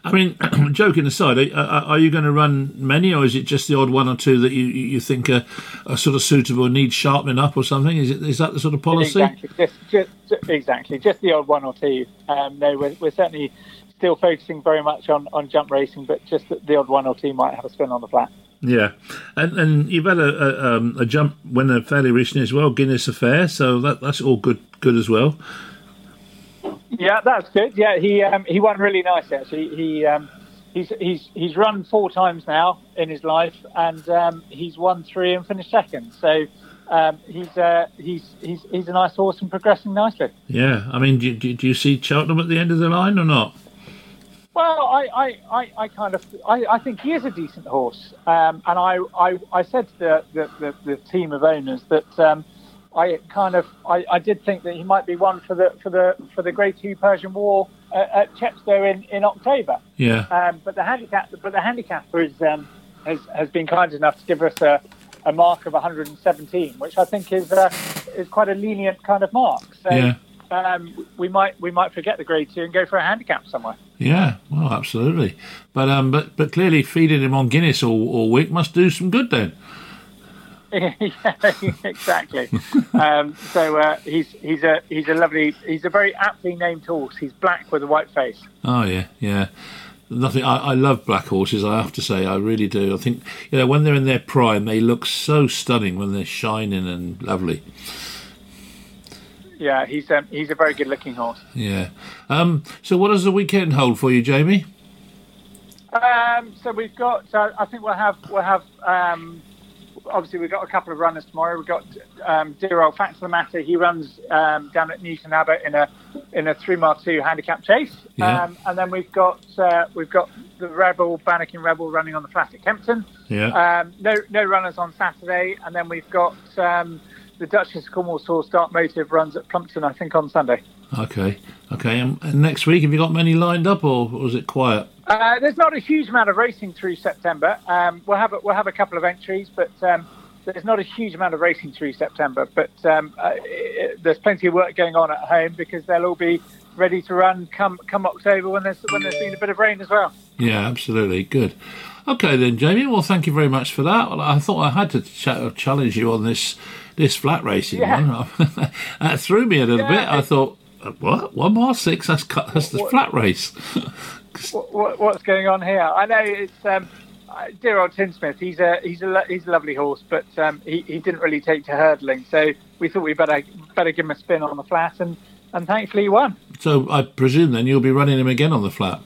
I mean, joking aside, are, are are you going to run many, or is it just the odd one or two that you, you think are, are sort of suitable, or need sharpening up or something? Is it is that the sort of policy? Exactly, just, just, exactly, just the odd one or two. Um, no, we're, we're certainly still focusing very much on, on jump racing, but just the, the odd one or two might have a spin on the flat. Yeah, and and you've had a, a, um, a jump winner fairly recently as well, Guinness Affair, so that that's all good good as well. Yeah, that's good. Yeah, he um, he won really nice actually. He um, he's he's he's run four times now in his life, and um, he's won three and finished second. So um, he's uh, he's he's he's a nice horse and progressing nicely. Yeah, I mean, do, do, do you see Cheltenham at the end of the line or not? Well, I, I, I, I kind of I, I think he is a decent horse, um, and I, I, I said to the, the, the, the team of owners that um, I kind of I, I did think that he might be one for the for the for the Grade Two Persian War at, at Chepstow in, in October. Yeah, Um, but the handicap but the handicapper is um, has has been kind enough to give us a, a mark of 117, which I think is uh, is quite a lenient kind of mark. So Yeah. um, we might we might forget the Grade Two and go for a handicap somewhere. yeah, well, absolutely. But um, but but clearly feeding him on Guinness all, all week must do some good then. yeah, exactly. um, so uh, he's he's a he's a lovely he's a very aptly named horse. He's black with a white face. Oh yeah, yeah. Nothing. I, I love black horses. I have to say, I really do. I think you know when they're in their prime, they look so stunning when they're shining and lovely. Yeah, he's um, he's a very good looking horse. Yeah. Um. So, what does the weekend hold for you, Jamie? Um, so we've got. Uh, I think we'll have we'll have. Um, obviously, we've got a couple of runners tomorrow. We've got um, dear old Fact of the Matter. He runs um, down at Newton Abbot in a in a three mile two handicap chase. Yeah. Um, and then we've got uh, we've got the Rebel Bannakin Rebel running on the flat at Kempton. Yeah. Um, no no runners on Saturday, and then we've got um, the Duchess of Cornwall's horse Dark Motive runs at Plumpton, I think, on Sunday. Okay. Okay. And, and next week, have you got many lined up, or was it quiet? Uh, there's not a huge amount of racing through September. Um, we'll have a, we'll have a couple of entries, but um, there's not a huge amount of racing through September. But um, uh, it, there's plenty of work going on at home because they'll all be ready to run come come October when there's when there's been a bit of rain as well. Yeah, absolutely. Good. Okay then, Jamie. Well, thank you very much for that. Well, I thought I had to ch- challenge you on this this flat racing Yeah. one. that threw me a little Yeah, bit. I thought, uh, what? One mile six? That's cut, that's the What- flat race. What, what, what's going on here? I know it's um, uh, dear old Tinsmith. He's a he's a he's a lovely horse, but um, he, he didn't really take to hurdling. So we thought we better better give him a spin on the flat, and, and thankfully he won. so I presume then you'll be running him again on the flat.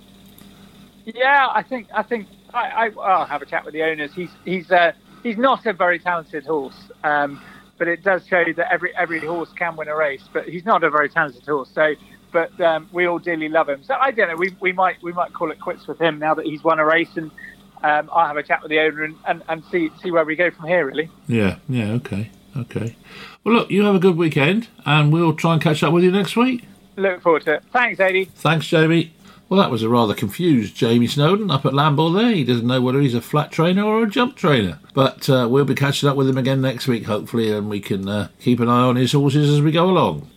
Yeah, I think I think I, I I'll have a chat with the owners. He's he's uh, he's not a very talented horse, um, but it does show that every every horse can win a race. But he's not a very talented horse. So, but um, we all dearly love him. So I don't know. We, we might we might call it quits with him now that he's won a race and um, I'll have a chat with the owner and, and, and see see where we go from here. Really. Yeah, yeah, okay, okay. Well, look, you have a good weekend, and we'll try and catch up with you next week. Look forward to it. Thanks, Adi. Thanks, Jamie. Well, that was a rather confused Jamie Snowden up at Lambourn there. He doesn't know whether he's a flat trainer or a jump trainer. But uh, we'll be catching up with him again next week, hopefully, and we can uh, keep an eye on his horses as we go along.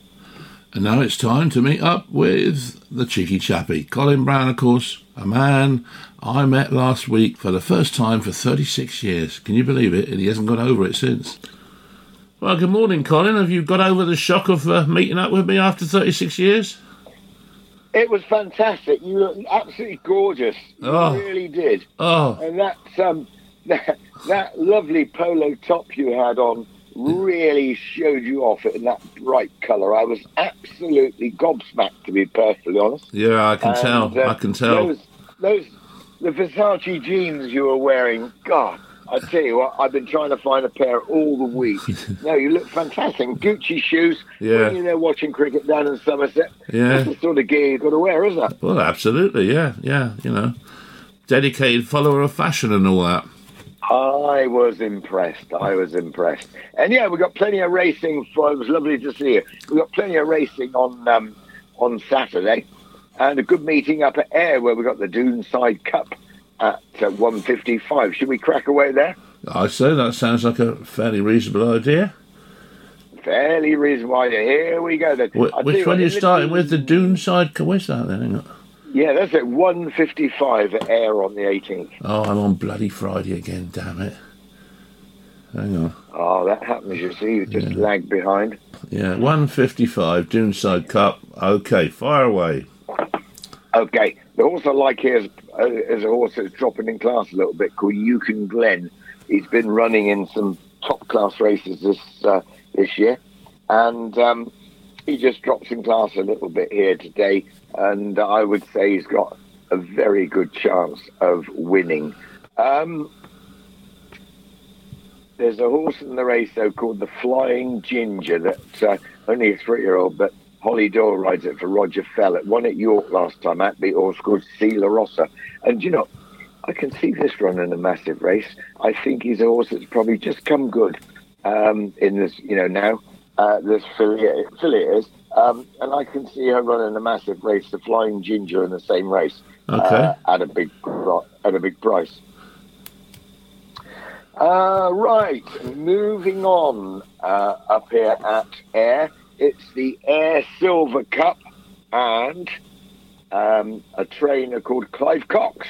And now it's time to meet up with the cheeky chappie, Colin Brown, of course, a man I met last week for the first time for 36 years. Can you believe it? And he hasn't got over it since. Well, good morning, Colin. Have you got over the shock of uh, meeting up with me after 36 years? It was fantastic. You look absolutely gorgeous. You Oh. really did. Oh, And that um, that, that lovely polo top you had on really showed you off in that bright colour. I was absolutely gobsmacked, to be perfectly honest. yeah, I can And, tell. uh, I can tell. Those, those, the Versace jeans you were wearing, God, I tell you what, I've been trying to find a pair all the week. no, you look fantastic. Gucci shoes, Yeah. when you're there watching cricket down in Somerset, Yeah. that's the sort of gear you've got to wear, isn't it? Well, absolutely, yeah, yeah, you know. Dedicated follower of fashion and all that. I was impressed. I was impressed. And yeah, we got plenty of racing. For, it was lovely to see you. We got plenty of racing on um, on Saturday, and a good meeting up at Ayr where we got the Doonside Cup at uh, 155. Should we crack away there? I say that sounds like a fairly reasonable idea. Fairly reasonable. idea. Here we go then. Wh- which one are you starting with? The Doon- Doonside? Where's that then? Hang on. Yeah, that's it. 155 Ayr on the 18th. Oh, I'm on bloody Friday again, damn it. Hang on. Oh, that happens. You see, you just lag behind. Yeah, 155, Doonside Cup. Okay, fire away. Okay, the horse I like here is, uh, is a horse that's dropping in class a little bit called Yukon Glen. He's been running in some top class races this uh, this year, and um, he just drops in class a little bit here today. And I would say he's got a very good chance of winning. Um, there's a horse in the race though called the Flying Ginger that uh, only a three-year-old, but Holly Doyle rides it for Roger Fell. It won at York last time. That beat a horse called Sela Rossa. And you know, I can see this running a massive race. I think he's a horse that's probably just come good um, in this, you know, now. Uh, this filly, filly is. Um, and I can see her running a massive race, the Flying Ginger, in the same race Okay. uh, at a big at a big price. Uh, right, moving on uh, up here at Ayr. It's the Ayr Silver Cup, and um, a trainer called Clive Cox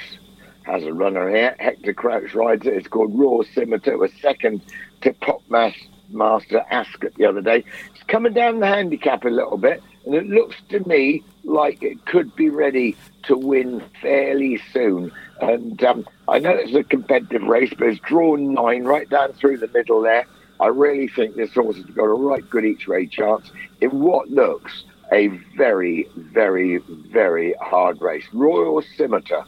has a runner here. Hector Crouch rides it. It's called Royal Scimitar, was second to Pop Mas- Master Ascot the other day. It's coming down the handicap a little bit, and it looks to me like it could be ready to win fairly soon. And um, I know it's a competitive race, but it's drawn nine right down through the middle there. I really think this horse has got a right good each way chance in what looks a very, very, very hard race. Royal Scimitar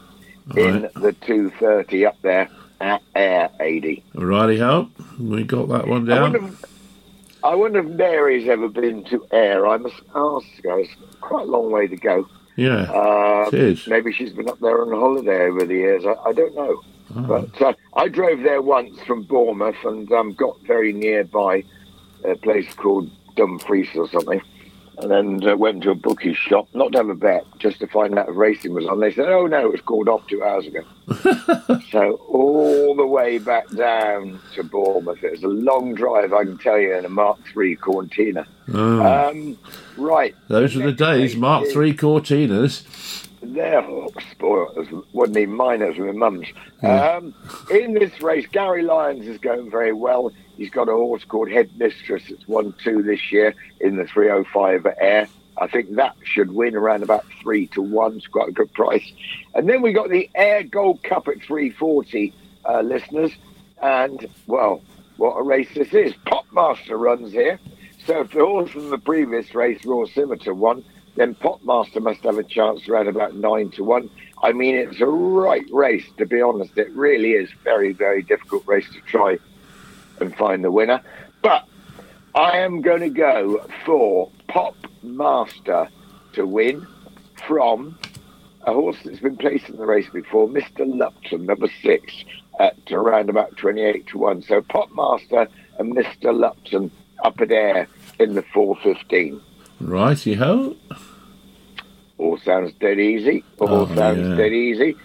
in the 230 up there at Ayr 80. Righty ho. We got that one down. I wonder if Mary's ever been to Ayr. I must ask her. It's quite a long way to go. Yeah. Uh, It is. Maybe she's been up there on holiday over the years. I, I don't know. Oh. But uh, I drove there once from Bournemouth and um, got very nearby a place called Dumfries or something. And then uh, went to a bookies shop, not to have a bet, just to find out if racing was on. They said, oh no, it was called off two hours ago. so all the way back down to Bournemouth. It was a long drive, I can tell you, in a Mark III Cortina. Oh, Um, right. those were the days. Mark III Cortinas. Spoiled. It wasn't even mine, was my mum's. Um, in this race, Gary Lyons is going very well. He's got a horse called Headmistress. It's won two this year in the 305 Ayr. I think that should win around about three to one. It's quite a good price. And then we got the Ayr Gold Cup at 340, uh, listeners. And, well, what a race this is. Popmaster runs here. So if the horse from the previous race, Royal Scimitar, won, then Popmaster must have a chance around about nine to one. I mean, it's a right race, to be honest. It really is very, very difficult race to try and find the winner. But I am going to go for Pop Master to win from a horse that's been placed in the race before, Mr. Lupton, number six, at around about 28 to 1. So Popmaster and Mr. Lupton up at Ayr in the 415. Righty ho. All sounds dead easy. All Oh, sounds yeah. dead easy.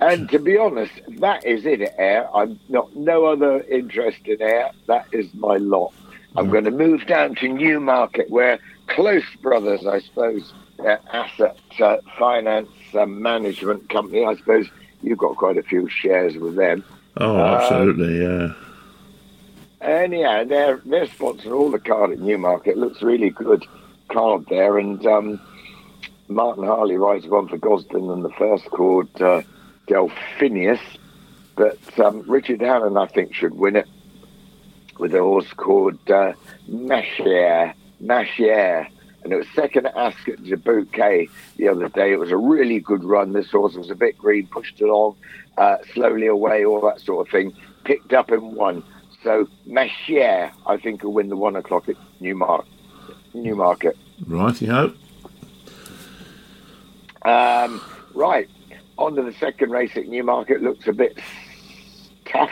And to be honest, that is it Ayr. I'm not no other interest in Ayr. That is my lot. I'm going to move down to Newmarket, where Close Brothers, I suppose, uh, asset uh, finance uh, management company. I suppose you've got quite a few shares with them. Oh, Uh, absolutely, yeah. Anyhow, they're they're sponsoring all the card at Newmarket. Looks really good card there, and um, Martin Harley rides one for Gosden and the first called uh, Delphinius, but um, Richard Allen I think should win it with a horse called uh, Mashier, Mashier, and it was second at Ascot Bouquet the other day. It was a really good run. This horse was a bit green, pushed along uh, slowly away, all that sort of thing. Picked up and won. So Mashier, I think, will win the one o'clock at Newmarket. Newmarket. Righty ho. Um, right, on to the second race at Newmarket. Looks a bit tough,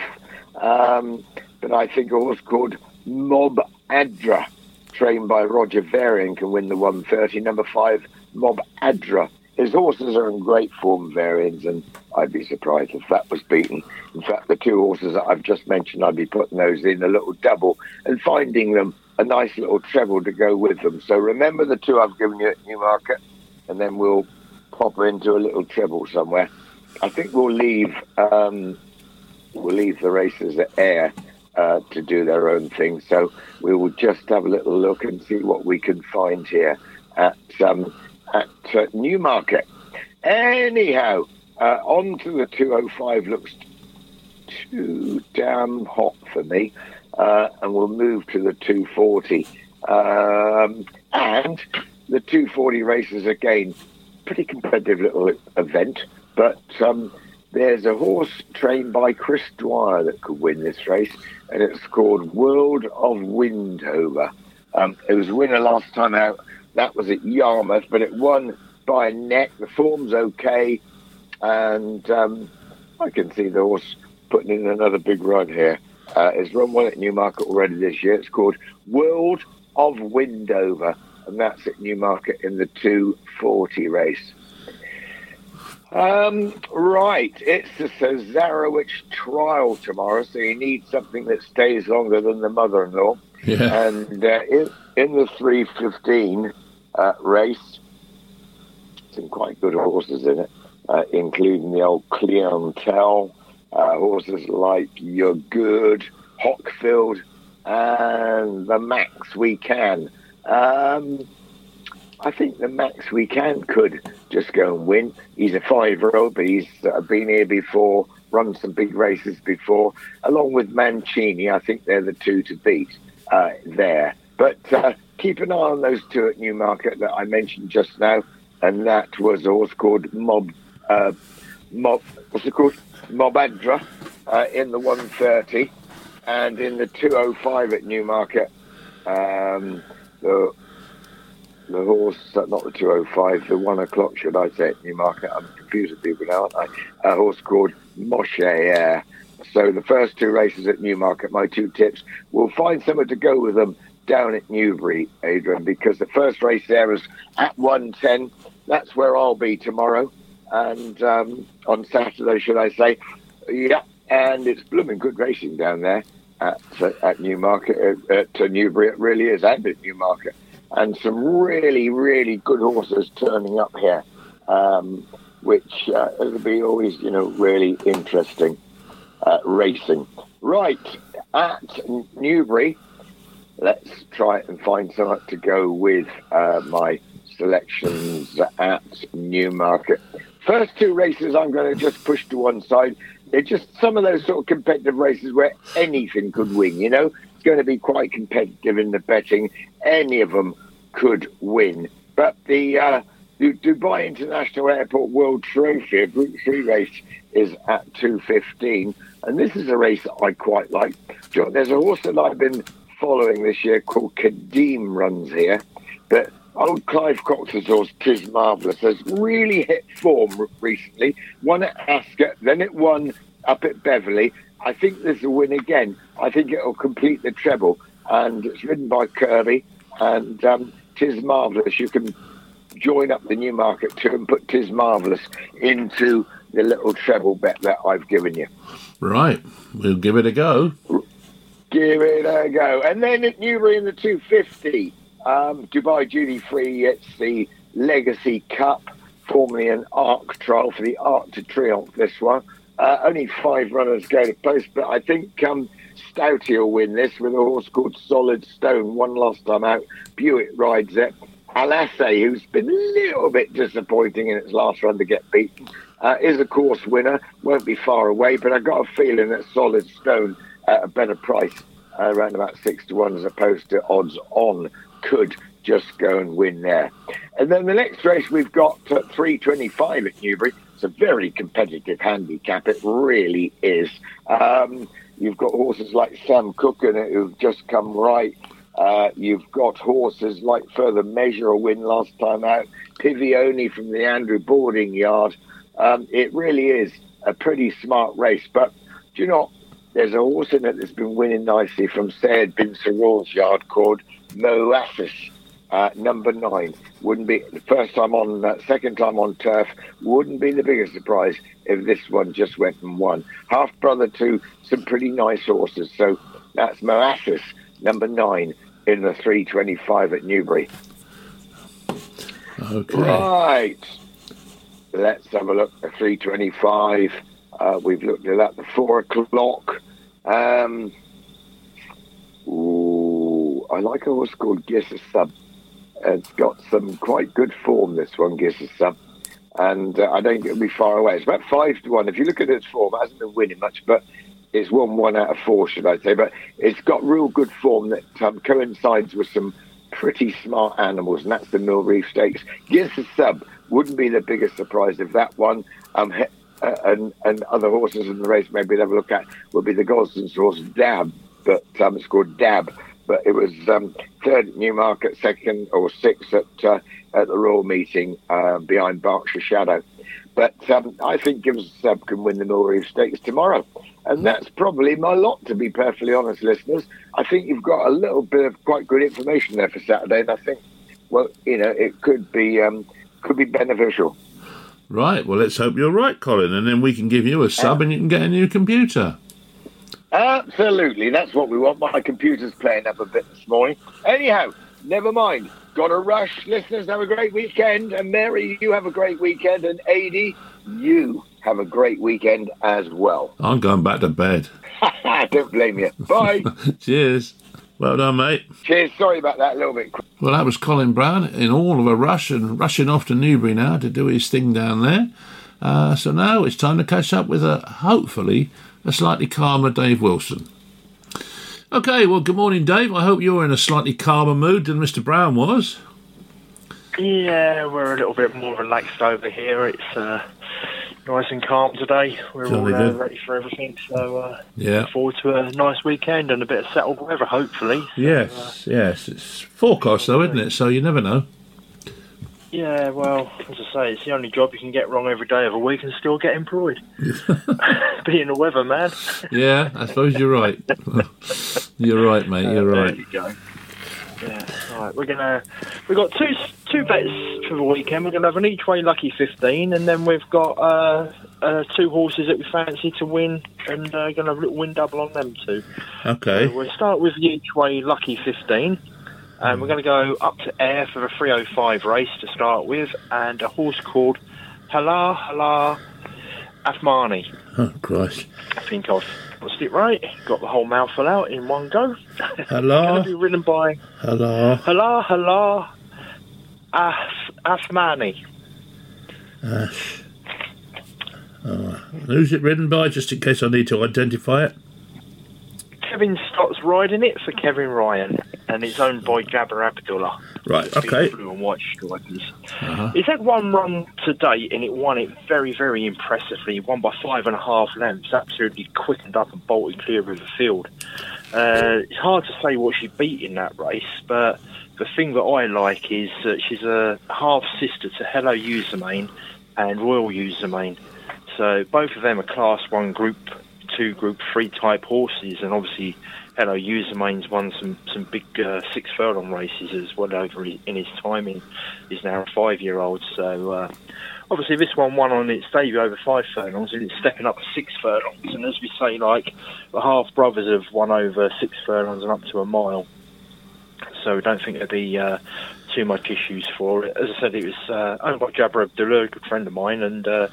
um, but I think a horse called Mob Adra, trained by Roger Varian, can win the 130. Number five, Mob Adra. His horses are in great form, Varians, and I'd be surprised if that was beaten. In fact, the two horses that I've just mentioned, I'd be putting those in a little double and finding them a nice little treble to go with them. So remember the two I've given you at Newmarket, and then we'll pop into a little treble somewhere. I think we'll leave um, we'll leave the races at Ayr uh, to do their own thing. So we will just have a little look and see what we can find here at um, at uh, Newmarket. Anyhow, uh, on to the 205 looks too damn hot for me, uh, and we'll move to the 240. Um, and the 240 races again, pretty competitive little event, but um, there's a horse trained by Chris Dwyer that could win this race, and it's called World of Windover. Um, it was winner last time out. That was at Yarmouth, but it won by a neck. The form's okay, and um, I can see the horse putting in another big run here. Uh, it's run one at Newmarket already this year. It's called World of Windover, and that's at Newmarket in the 240 race. Um, right, it's the Cesarewitch trial tomorrow, so you need something that stays longer than the mother-in-law. Yeah. And uh, in, in the 315 uh, race, some quite good horses in it, uh, including the old clientele, uh, horses like You're Good, Hochfeld, and the Max We Can. Um, I think the Max We Can could just go and win. He's a five-year-old, but he's uh, been here before, run some big races before. Along with Mancini, I think they're the two to beat uh, there. But uh, keep an eye on those two at Newmarket that I mentioned just now, and that was a horse called Mob. Uh, Mob. What's it called? Mobadra uh, in the 130, and in the 205 at Newmarket. Um, the the horse, not the 205, the one o'clock, should I say, at Newmarket. I'm confusing people now, aren't I? A horse called Moshe Air. So the first two races at Newmarket, my two tips, we'll find somewhere to go with them down at Newbury, Adrian, because the first race there is at 110. That's where I'll be tomorrow. And um, on Saturday, should I say. Yeah, and it's blooming good racing down there at, at Newmarket, uh, at uh, Newbury. It really is, and at Newmarket and some really, really good horses turning up here, um, which uh, it'll be always, you know, really interesting uh, racing. Right at Newbury, let's try and find something to go with uh, my selections at Newmarket. First two races, I'm going to just push to one side. They're just some of those sort of competitive races where anything could win. You know, it's going to be quite competitive in the betting. Any of them could win. But the uh, the Dubai International Airport World Trophy, a Group Three race, is at two fifteen, and this is a race that I quite like. There's a horse that I've been following this year called Kadim runs here, but old Clive Cox's horse, Tis Marvellous, has really hit form recently. Won at Ascot, then it won up at Beverley. I think there's a win again. I think it'll complete the treble. And it's ridden by Kirby. And um, Tis Marvellous. You can join up the Newmarket too and put Tis Marvellous into the little treble bet that I've given you. Right, we'll give it a go. Give it a go. And then at Newbury in the 250, um, Dubai Duty Free, it's the Legacy Cup, formerly an ARC trial for the Arc de Triomphe, this one. Uh, only five runners go to post, but I think um, Stouty will win this with a horse called Solid Stone, one last time out. Buick rides it. Al Aasy, who's been a little bit disappointing in its last run to get beaten, uh, is a course winner. Won't be far away, but I've got a feeling that Solid Stone at a better price, uh, around about six to one as opposed to odds on, could just go and win there. And then the next race we've got at 325 at Newbury. It's a very competitive handicap. It really is. Um, you've got horses like Sam Cook in it who've just come right. Uh, you've got horses like Further Measure, a win last time out. Pivioni from the Andrew Balding Yard. Um, it really is a pretty smart race. But do you know, there's a horse in it that's been winning nicely from Sayed bin yard called Moassis. Uh, number nine wouldn't be the first time on, uh, second time on turf. Wouldn't be the biggest surprise if this one just went and won. Half brother to some pretty nice horses. So that's Moassis, number nine in the 325 at Newbury. Okay. Right. Let's have a look at 325. Uh, we've looked at that. The four o'clock. Um, ooh, I like a horse called Gissa Sub. It's got some quite good form, this one, Gissa Sub. And uh, I don't think it'll be far away. It's about five to one. If you look at its form, it hasn't been winning much, but it's won one out of four, should I say. But it's got real good form that um, coincides with some pretty smart animals, and that's the Mill Reef Stakes. Gissa Sub wouldn't be the biggest surprise if that one. Um, uh, and, and other horses in the race maybe have a look at will be the Gosden's horse Dab, but um, it's called Dab. But it was um, third at Newmarket, second or sixth at uh, at the Royal meeting uh, behind Berkshire Shadow. But um, I think Gibbs Sub can win the Mill Stakes tomorrow. And that's probably my lot, to be perfectly honest, listeners. I think you've got a little bit of quite good information there for Saturday, and I think, well, you know, it could be um, could be beneficial. Right, well, let's hope you're right, Colin, and then we can give you a sub and you can get a new computer. Absolutely, that's what we want. My computer's playing up a bit this morning. Anyhow, never mind. Got to rush. Listeners, have a great weekend. And Mary, you have a great weekend. And Adi, you have a great weekend as well. I'm going back to bed. Don't blame you. Bye. Cheers. Well done, mate. Cheers. Sorry about that a little bit. Well, that was Colin Brown in all of a rush and rushing off to Newbury now to do his thing down there. Uh, so now it's time to catch up with a hopefully a slightly calmer Dave Wilson. Okay, well, good morning, Dave. I hope you're in a slightly calmer mood than Mr. Brown was. Yeah, we're a little bit more relaxed over here. It's uh, nice and calm today. We're Jolly all uh, ready for everything, so uh, Yeah. look forward to a nice weekend and a bit of settled weather, hopefully. So, Yes, yes. It's forecast though, isn't it? So you never know. Yeah, well, as I say, it's the only job you can get wrong every day of a week and still get employed. Being the weather, man. Yeah, I suppose you're right. you're right, mate. You're Uh, right. There you go. Yeah, all right. We're gonna we've got two two bets for the weekend. We're gonna have an each way lucky fifteen, and then we've got uh, uh, two horses that we fancy to win, and uh, gonna have a little win double on them too. Okay. We'll start with the each way lucky fifteen. And we're hmm. going to go up to Ayr for the 305 race to start with, and a horse called Hala Hala Afmani. Oh, Christ. I think I've pronounced it right. Got the whole mouthful out in one go. Hello? going to be ridden by Hello. Hala Hala Af- Afmani. Ash. Oh, who's it ridden by, just in case I need to identify it? Kevin Stott's riding it for Kevin Ryan, and it's owned by Jaber Abdullah. Right, It's okay. Blue and white stripers. Uh-huh. He's had one run to date, and it won it very, very impressively. Won by five and a half lengths. Absolutely quickened up and bolted clear of the field. Uh, it's hard to say what she beat in that race, but the thing that I like is that she's a half sister to Hello Youmzain and Royal Youmzain. So both of them are Class One Group Two, Group Three type horses, and obviously Hello Youmzain won some some big uh, six furlong races as well over in his time. He's now a five year old, so. Uh, obviously this one won on its debut over five furlongs and it's stepping up to six furlongs and as we say like the half brothers have won over six furlongs and up to a mile so we don't think there'll be uh, too much issues for it. As I said, it was uh, owned by Jaber Abdullah, a good friend of mine, and uh,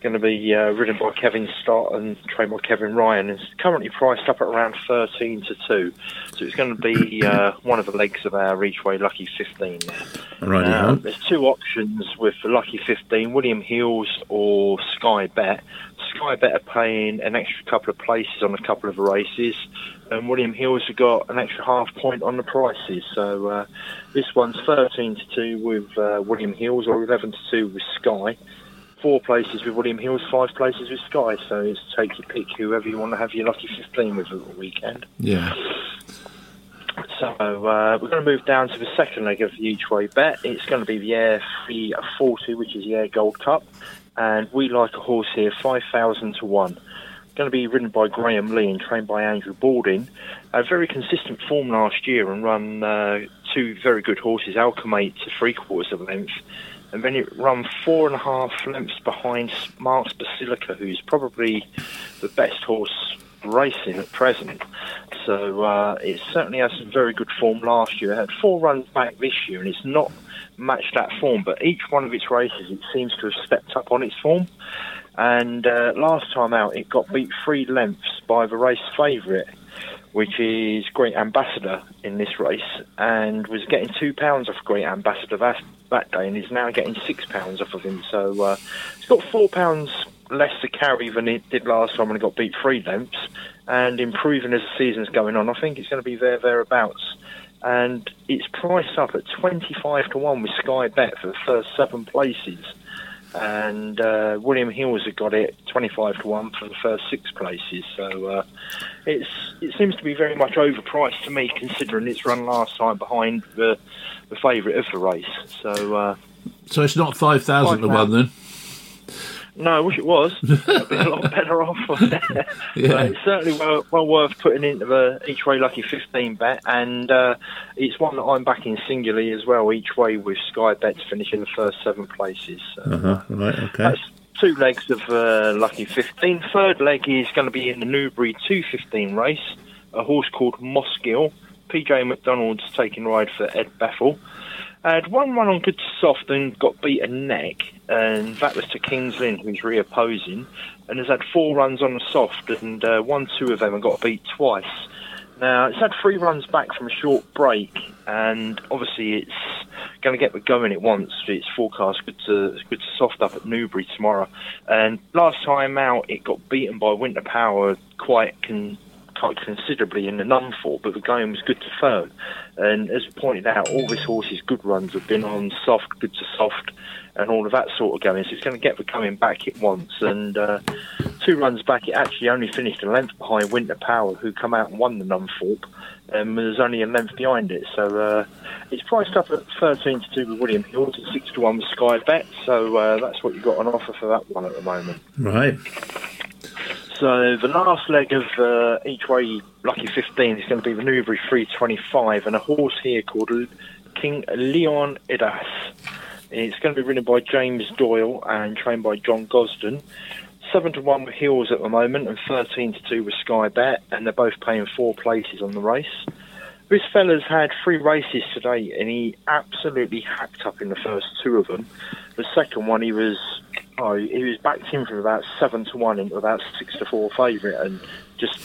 going to be uh, ridden by Kevin Stott and trained by Kevin Ryan. It's currently priced up at around 13 to 2, so it's going to be uh, one of the legs of our Reachway Lucky 15. Right, Uh, there's two options with the Lucky 15, William Hills or Sky Bet. Sky Bet are paying an extra couple of places on a couple of races, and William Hills have got an extra half point on the prices. So uh, this one's 13 to 2 with uh, William Hills or 11 to 2 with Sky. Four places with William Hills, five places with Sky. So it's take your pick, whoever you want to have your lucky 15 with at the weekend. Yeah. So uh, we're going to move down to the second leg of the each way bet. It's going to be the Ayr 340, which is the Ayr Gold Cup, and we like a horse here, 5,000 to 1. Going to be ridden by Graham Lee and trained by Andrew Balding. A very consistent form last year and run uh, two very good horses, Alchemate to three quarters of length, and then it run four and a half lengths behind Mark's Basilica, who's probably the best horse racing at present. So uh, it certainly has some very good form last year. It had four runs back this year, and it's not matched that form. But each one of its races, it seems to have stepped up on its form. And uh, last time out, it got beat three lengths by the race favourite, which is Great Ambassador in this race, and was getting two pounds off Great Ambassador that, that day, and is now getting six pounds off of him. So uh, it's got four pounds less to carry than it did last time when it got beat three lengths, and improving as the season's going on. I think it's going to be there thereabouts. And it's priced up at 25 to 1 with Sky Bet for the first seven places. And uh, William Hills have got it 25 to 1 for the first six places. So uh, it's it seems to be very much overpriced to me, considering it's run last time behind the, the favourite of the race. So uh, So it's not 5,000 to 1 then? No, I wish it was. I'd be a lot better off. Yeah. But it's certainly well, well worth putting into the each way lucky 15 bet, and uh, it's one that I'm backing singularly as well. Each way with Sky Bets finishing the first seven places. So Uh-huh. Right, okay. That's two legs of uh, lucky 15. Third leg is going to be in the Newbury 215 race. A horse called Moskill. PJ McDonald's taking ride for Ed Bethell. Had one run on good to soft and got beaten neck, and that was to Kings Lynn, who's reopposing, and has had four runs on the soft and uh, won two of them and got beat twice. Now, it's had three runs back from a short break, and obviously it's going to get the going it wants. It's forecast good to good to soft up at Newbury tomorrow. And last time out, it got beaten by Winter Power quite con- quite considerably in the Nunthorpe, but the going was good to firm. And as pointed out, all this horse's good runs have been on soft, good to soft, and all of that sort of going. So it's going to get the coming back it wants. And uh, two runs back, it actually only finished a length behind Winter Power, who come out and won the Nunthorpe. Um, there's only a length behind it, so uh, it's priced up at 13 to 2 with William Hills and 6 to 1 with Sky Bet. So uh, that's what you've got on offer for that one at the moment. Right. So the last leg of uh, each way lucky 15 is going to be the Newbury 325 and a horse here called King Leon Idas. It's going to be ridden by James Doyle and trained by John Gosden. Seven to one with Hills at the moment and 13 to two with Sky Bet, and they're both paying four places on the race. This fella's had three races today, and he absolutely hacked up in the first two of them. The second one, he was oh, he was backed in from about seven to one into about six to four favourite, and just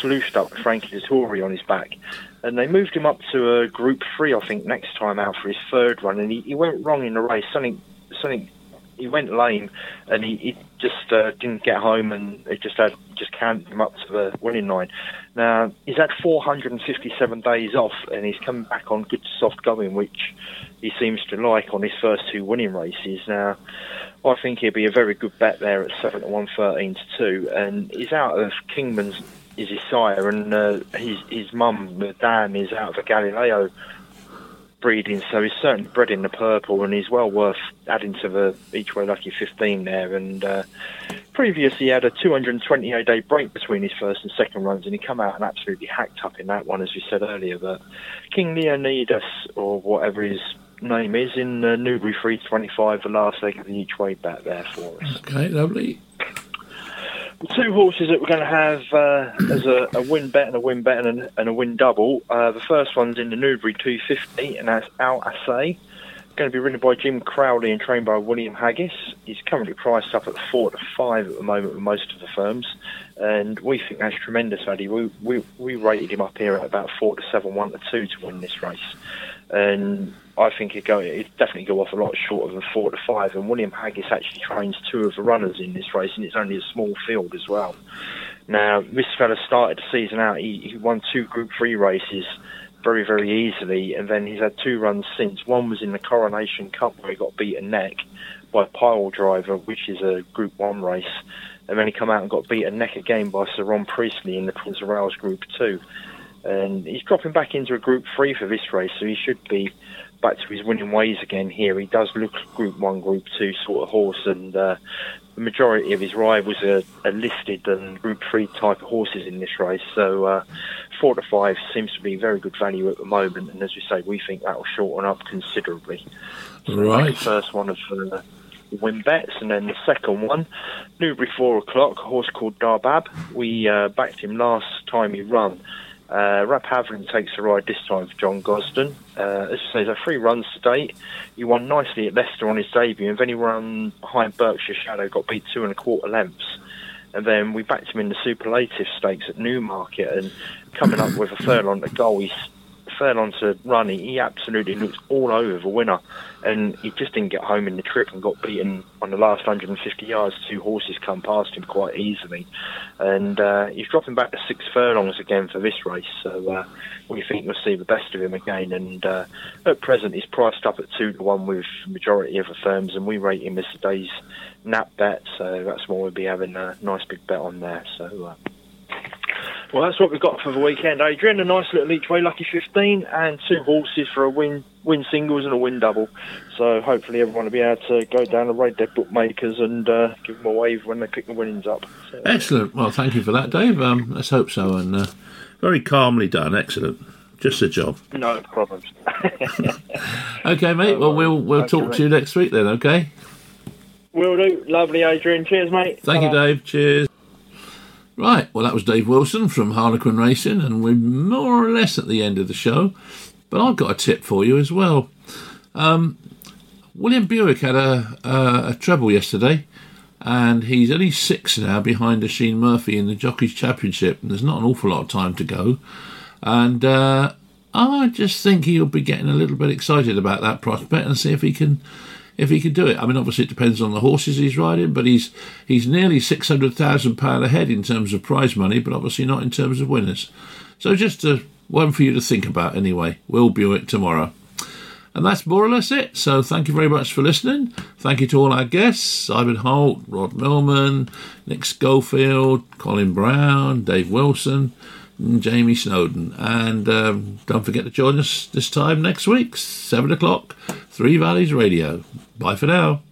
sluiced up Frankie Dettori on his back. And they moved him up to a Group Three, I think, next time out for his third run, and he, he went wrong in the race. Something, something. He went lame, and he, he just uh, didn't get home, and it just had just counted him up to the winning line. Now he's had 457 days off, and he's come back on good soft going, which he seems to like on his first two winning races. Now, I think he'll be a very good bet there at seven to one, thirteen to two, and he's out of Kingman's is his sire, and uh, his his mum, Dan, is out of a Galileo breeding, so he's certainly bred in the purple, and he's well worth adding to the each way lucky 15 there. And uh, previously, he had a 228 day break between his first and second runs, and he come out and absolutely hacked up in that one, as we said earlier. But King Leonidas, or whatever his name is, in uh, Newbury 325, the last leg of the each way bet there for us. Okay, lovely. Two horses that we're going to have uh, as a, a win bet and a win bet and a, and a win double. Uh, the first one's in the Newbury 250, and that's Al Aasy. Going to be ridden by Jim Crowley and trained by William Haggas. He's currently priced up at four to five at the moment with most of the firms, and we think that's tremendous value. We, we, we rated him up here at about four to seven, one to two to win this race, and I think he'd go. He'd definitely go off a lot shorter than four to five. And William Haggas actually trains two of the runners in this race, and it's only a small field as well. Now, this fella started the season out. He, he won two Group Three races very, very easily, and then he's had two runs since. One was in the Coronation Cup where he got beaten neck by Pyledriver, which is a Group One race, and then he come out and got beaten neck again by Sir Ron Priestley in the Prince of Wales Group Two. And he's dropping back into a Group Three for this race, so he should be back to his winning ways again here. He does look Group One, Group Two sort of horse, and uh, the majority of his rivals are, are listed and Group Three type of horses in this race. So uh, four to five seems to be very good value at the moment, and as we say, we think that will shorten up considerably. So Right. first one of uh, win bets, and then the second one, Newbury four o'clock, a horse called Darbab. We uh, backed him last time he run. Uh, Rab takes the ride this time for John Gosden. Uh, as I say, there are three runs to date. He won nicely at Leicester on his debut, and then he ran behind Berkshire Shadow, got beat two and a quarter lengths. And then we backed him in the superlative stakes at Newmarket, and coming up with a third on the goal, he's to run. He, absolutely looked all over the winner, and he just didn't get home in the trip and got beaten on the last 150 yards. Two horses come past him quite easily, and uh, he's dropping back to six furlongs again for this race. So uh, we think we'll see the best of him again. And uh, at present, he's priced up at two to one with the majority of the firms, and we rate him as today's nap bet. So that's why we'll be having a nice big bet on there. So. Well, that's what we've got for the weekend, Adrian. A nice little each way lucky 15 and two horses for a win win singles and a win double. So hopefully everyone will be able to go down and raid their bookmakers and uh, give them a wave when they pick the winnings up. So, Excellent. Well, thank you for that, Dave. Um, let's hope so. And uh, very calmly done. Excellent. Just a job. no problems. Okay, mate. Well, we'll we'll talk to you next week then. Okay. Will do. Lovely, Adrian. Cheers, mate. Thank you, Dave. Cheers. Right, well, that was Dave Wilson from Harlequin Racing, and we're more or less at the end of the show. But I've got a tip for you as well. Um, William Buick had a, a, a treble yesterday, and he's only six now behind Oisin Murphy in the Jockeys Championship, and there's not an awful lot of time to go. And uh, I just think he'll be getting a little bit excited about that prospect and see if he can if he can do it. I mean, obviously it depends on the horses he's riding, but he's he's nearly six hundred thousand pound ahead in terms of prize money, but obviously not in terms of winners. So just a, one for you to think about anyway. We'll Buick tomorrow. And that's more or less it. So thank you very much for listening. Thank you to all our guests Simon Holt, Rod Millman, Nick Scholfield, Colin Brown, Dave Wilson, Jamie Snowden. And um, don't forget to join us this time next week, 7 o'clock, Three Valleys Radio. Bye for now.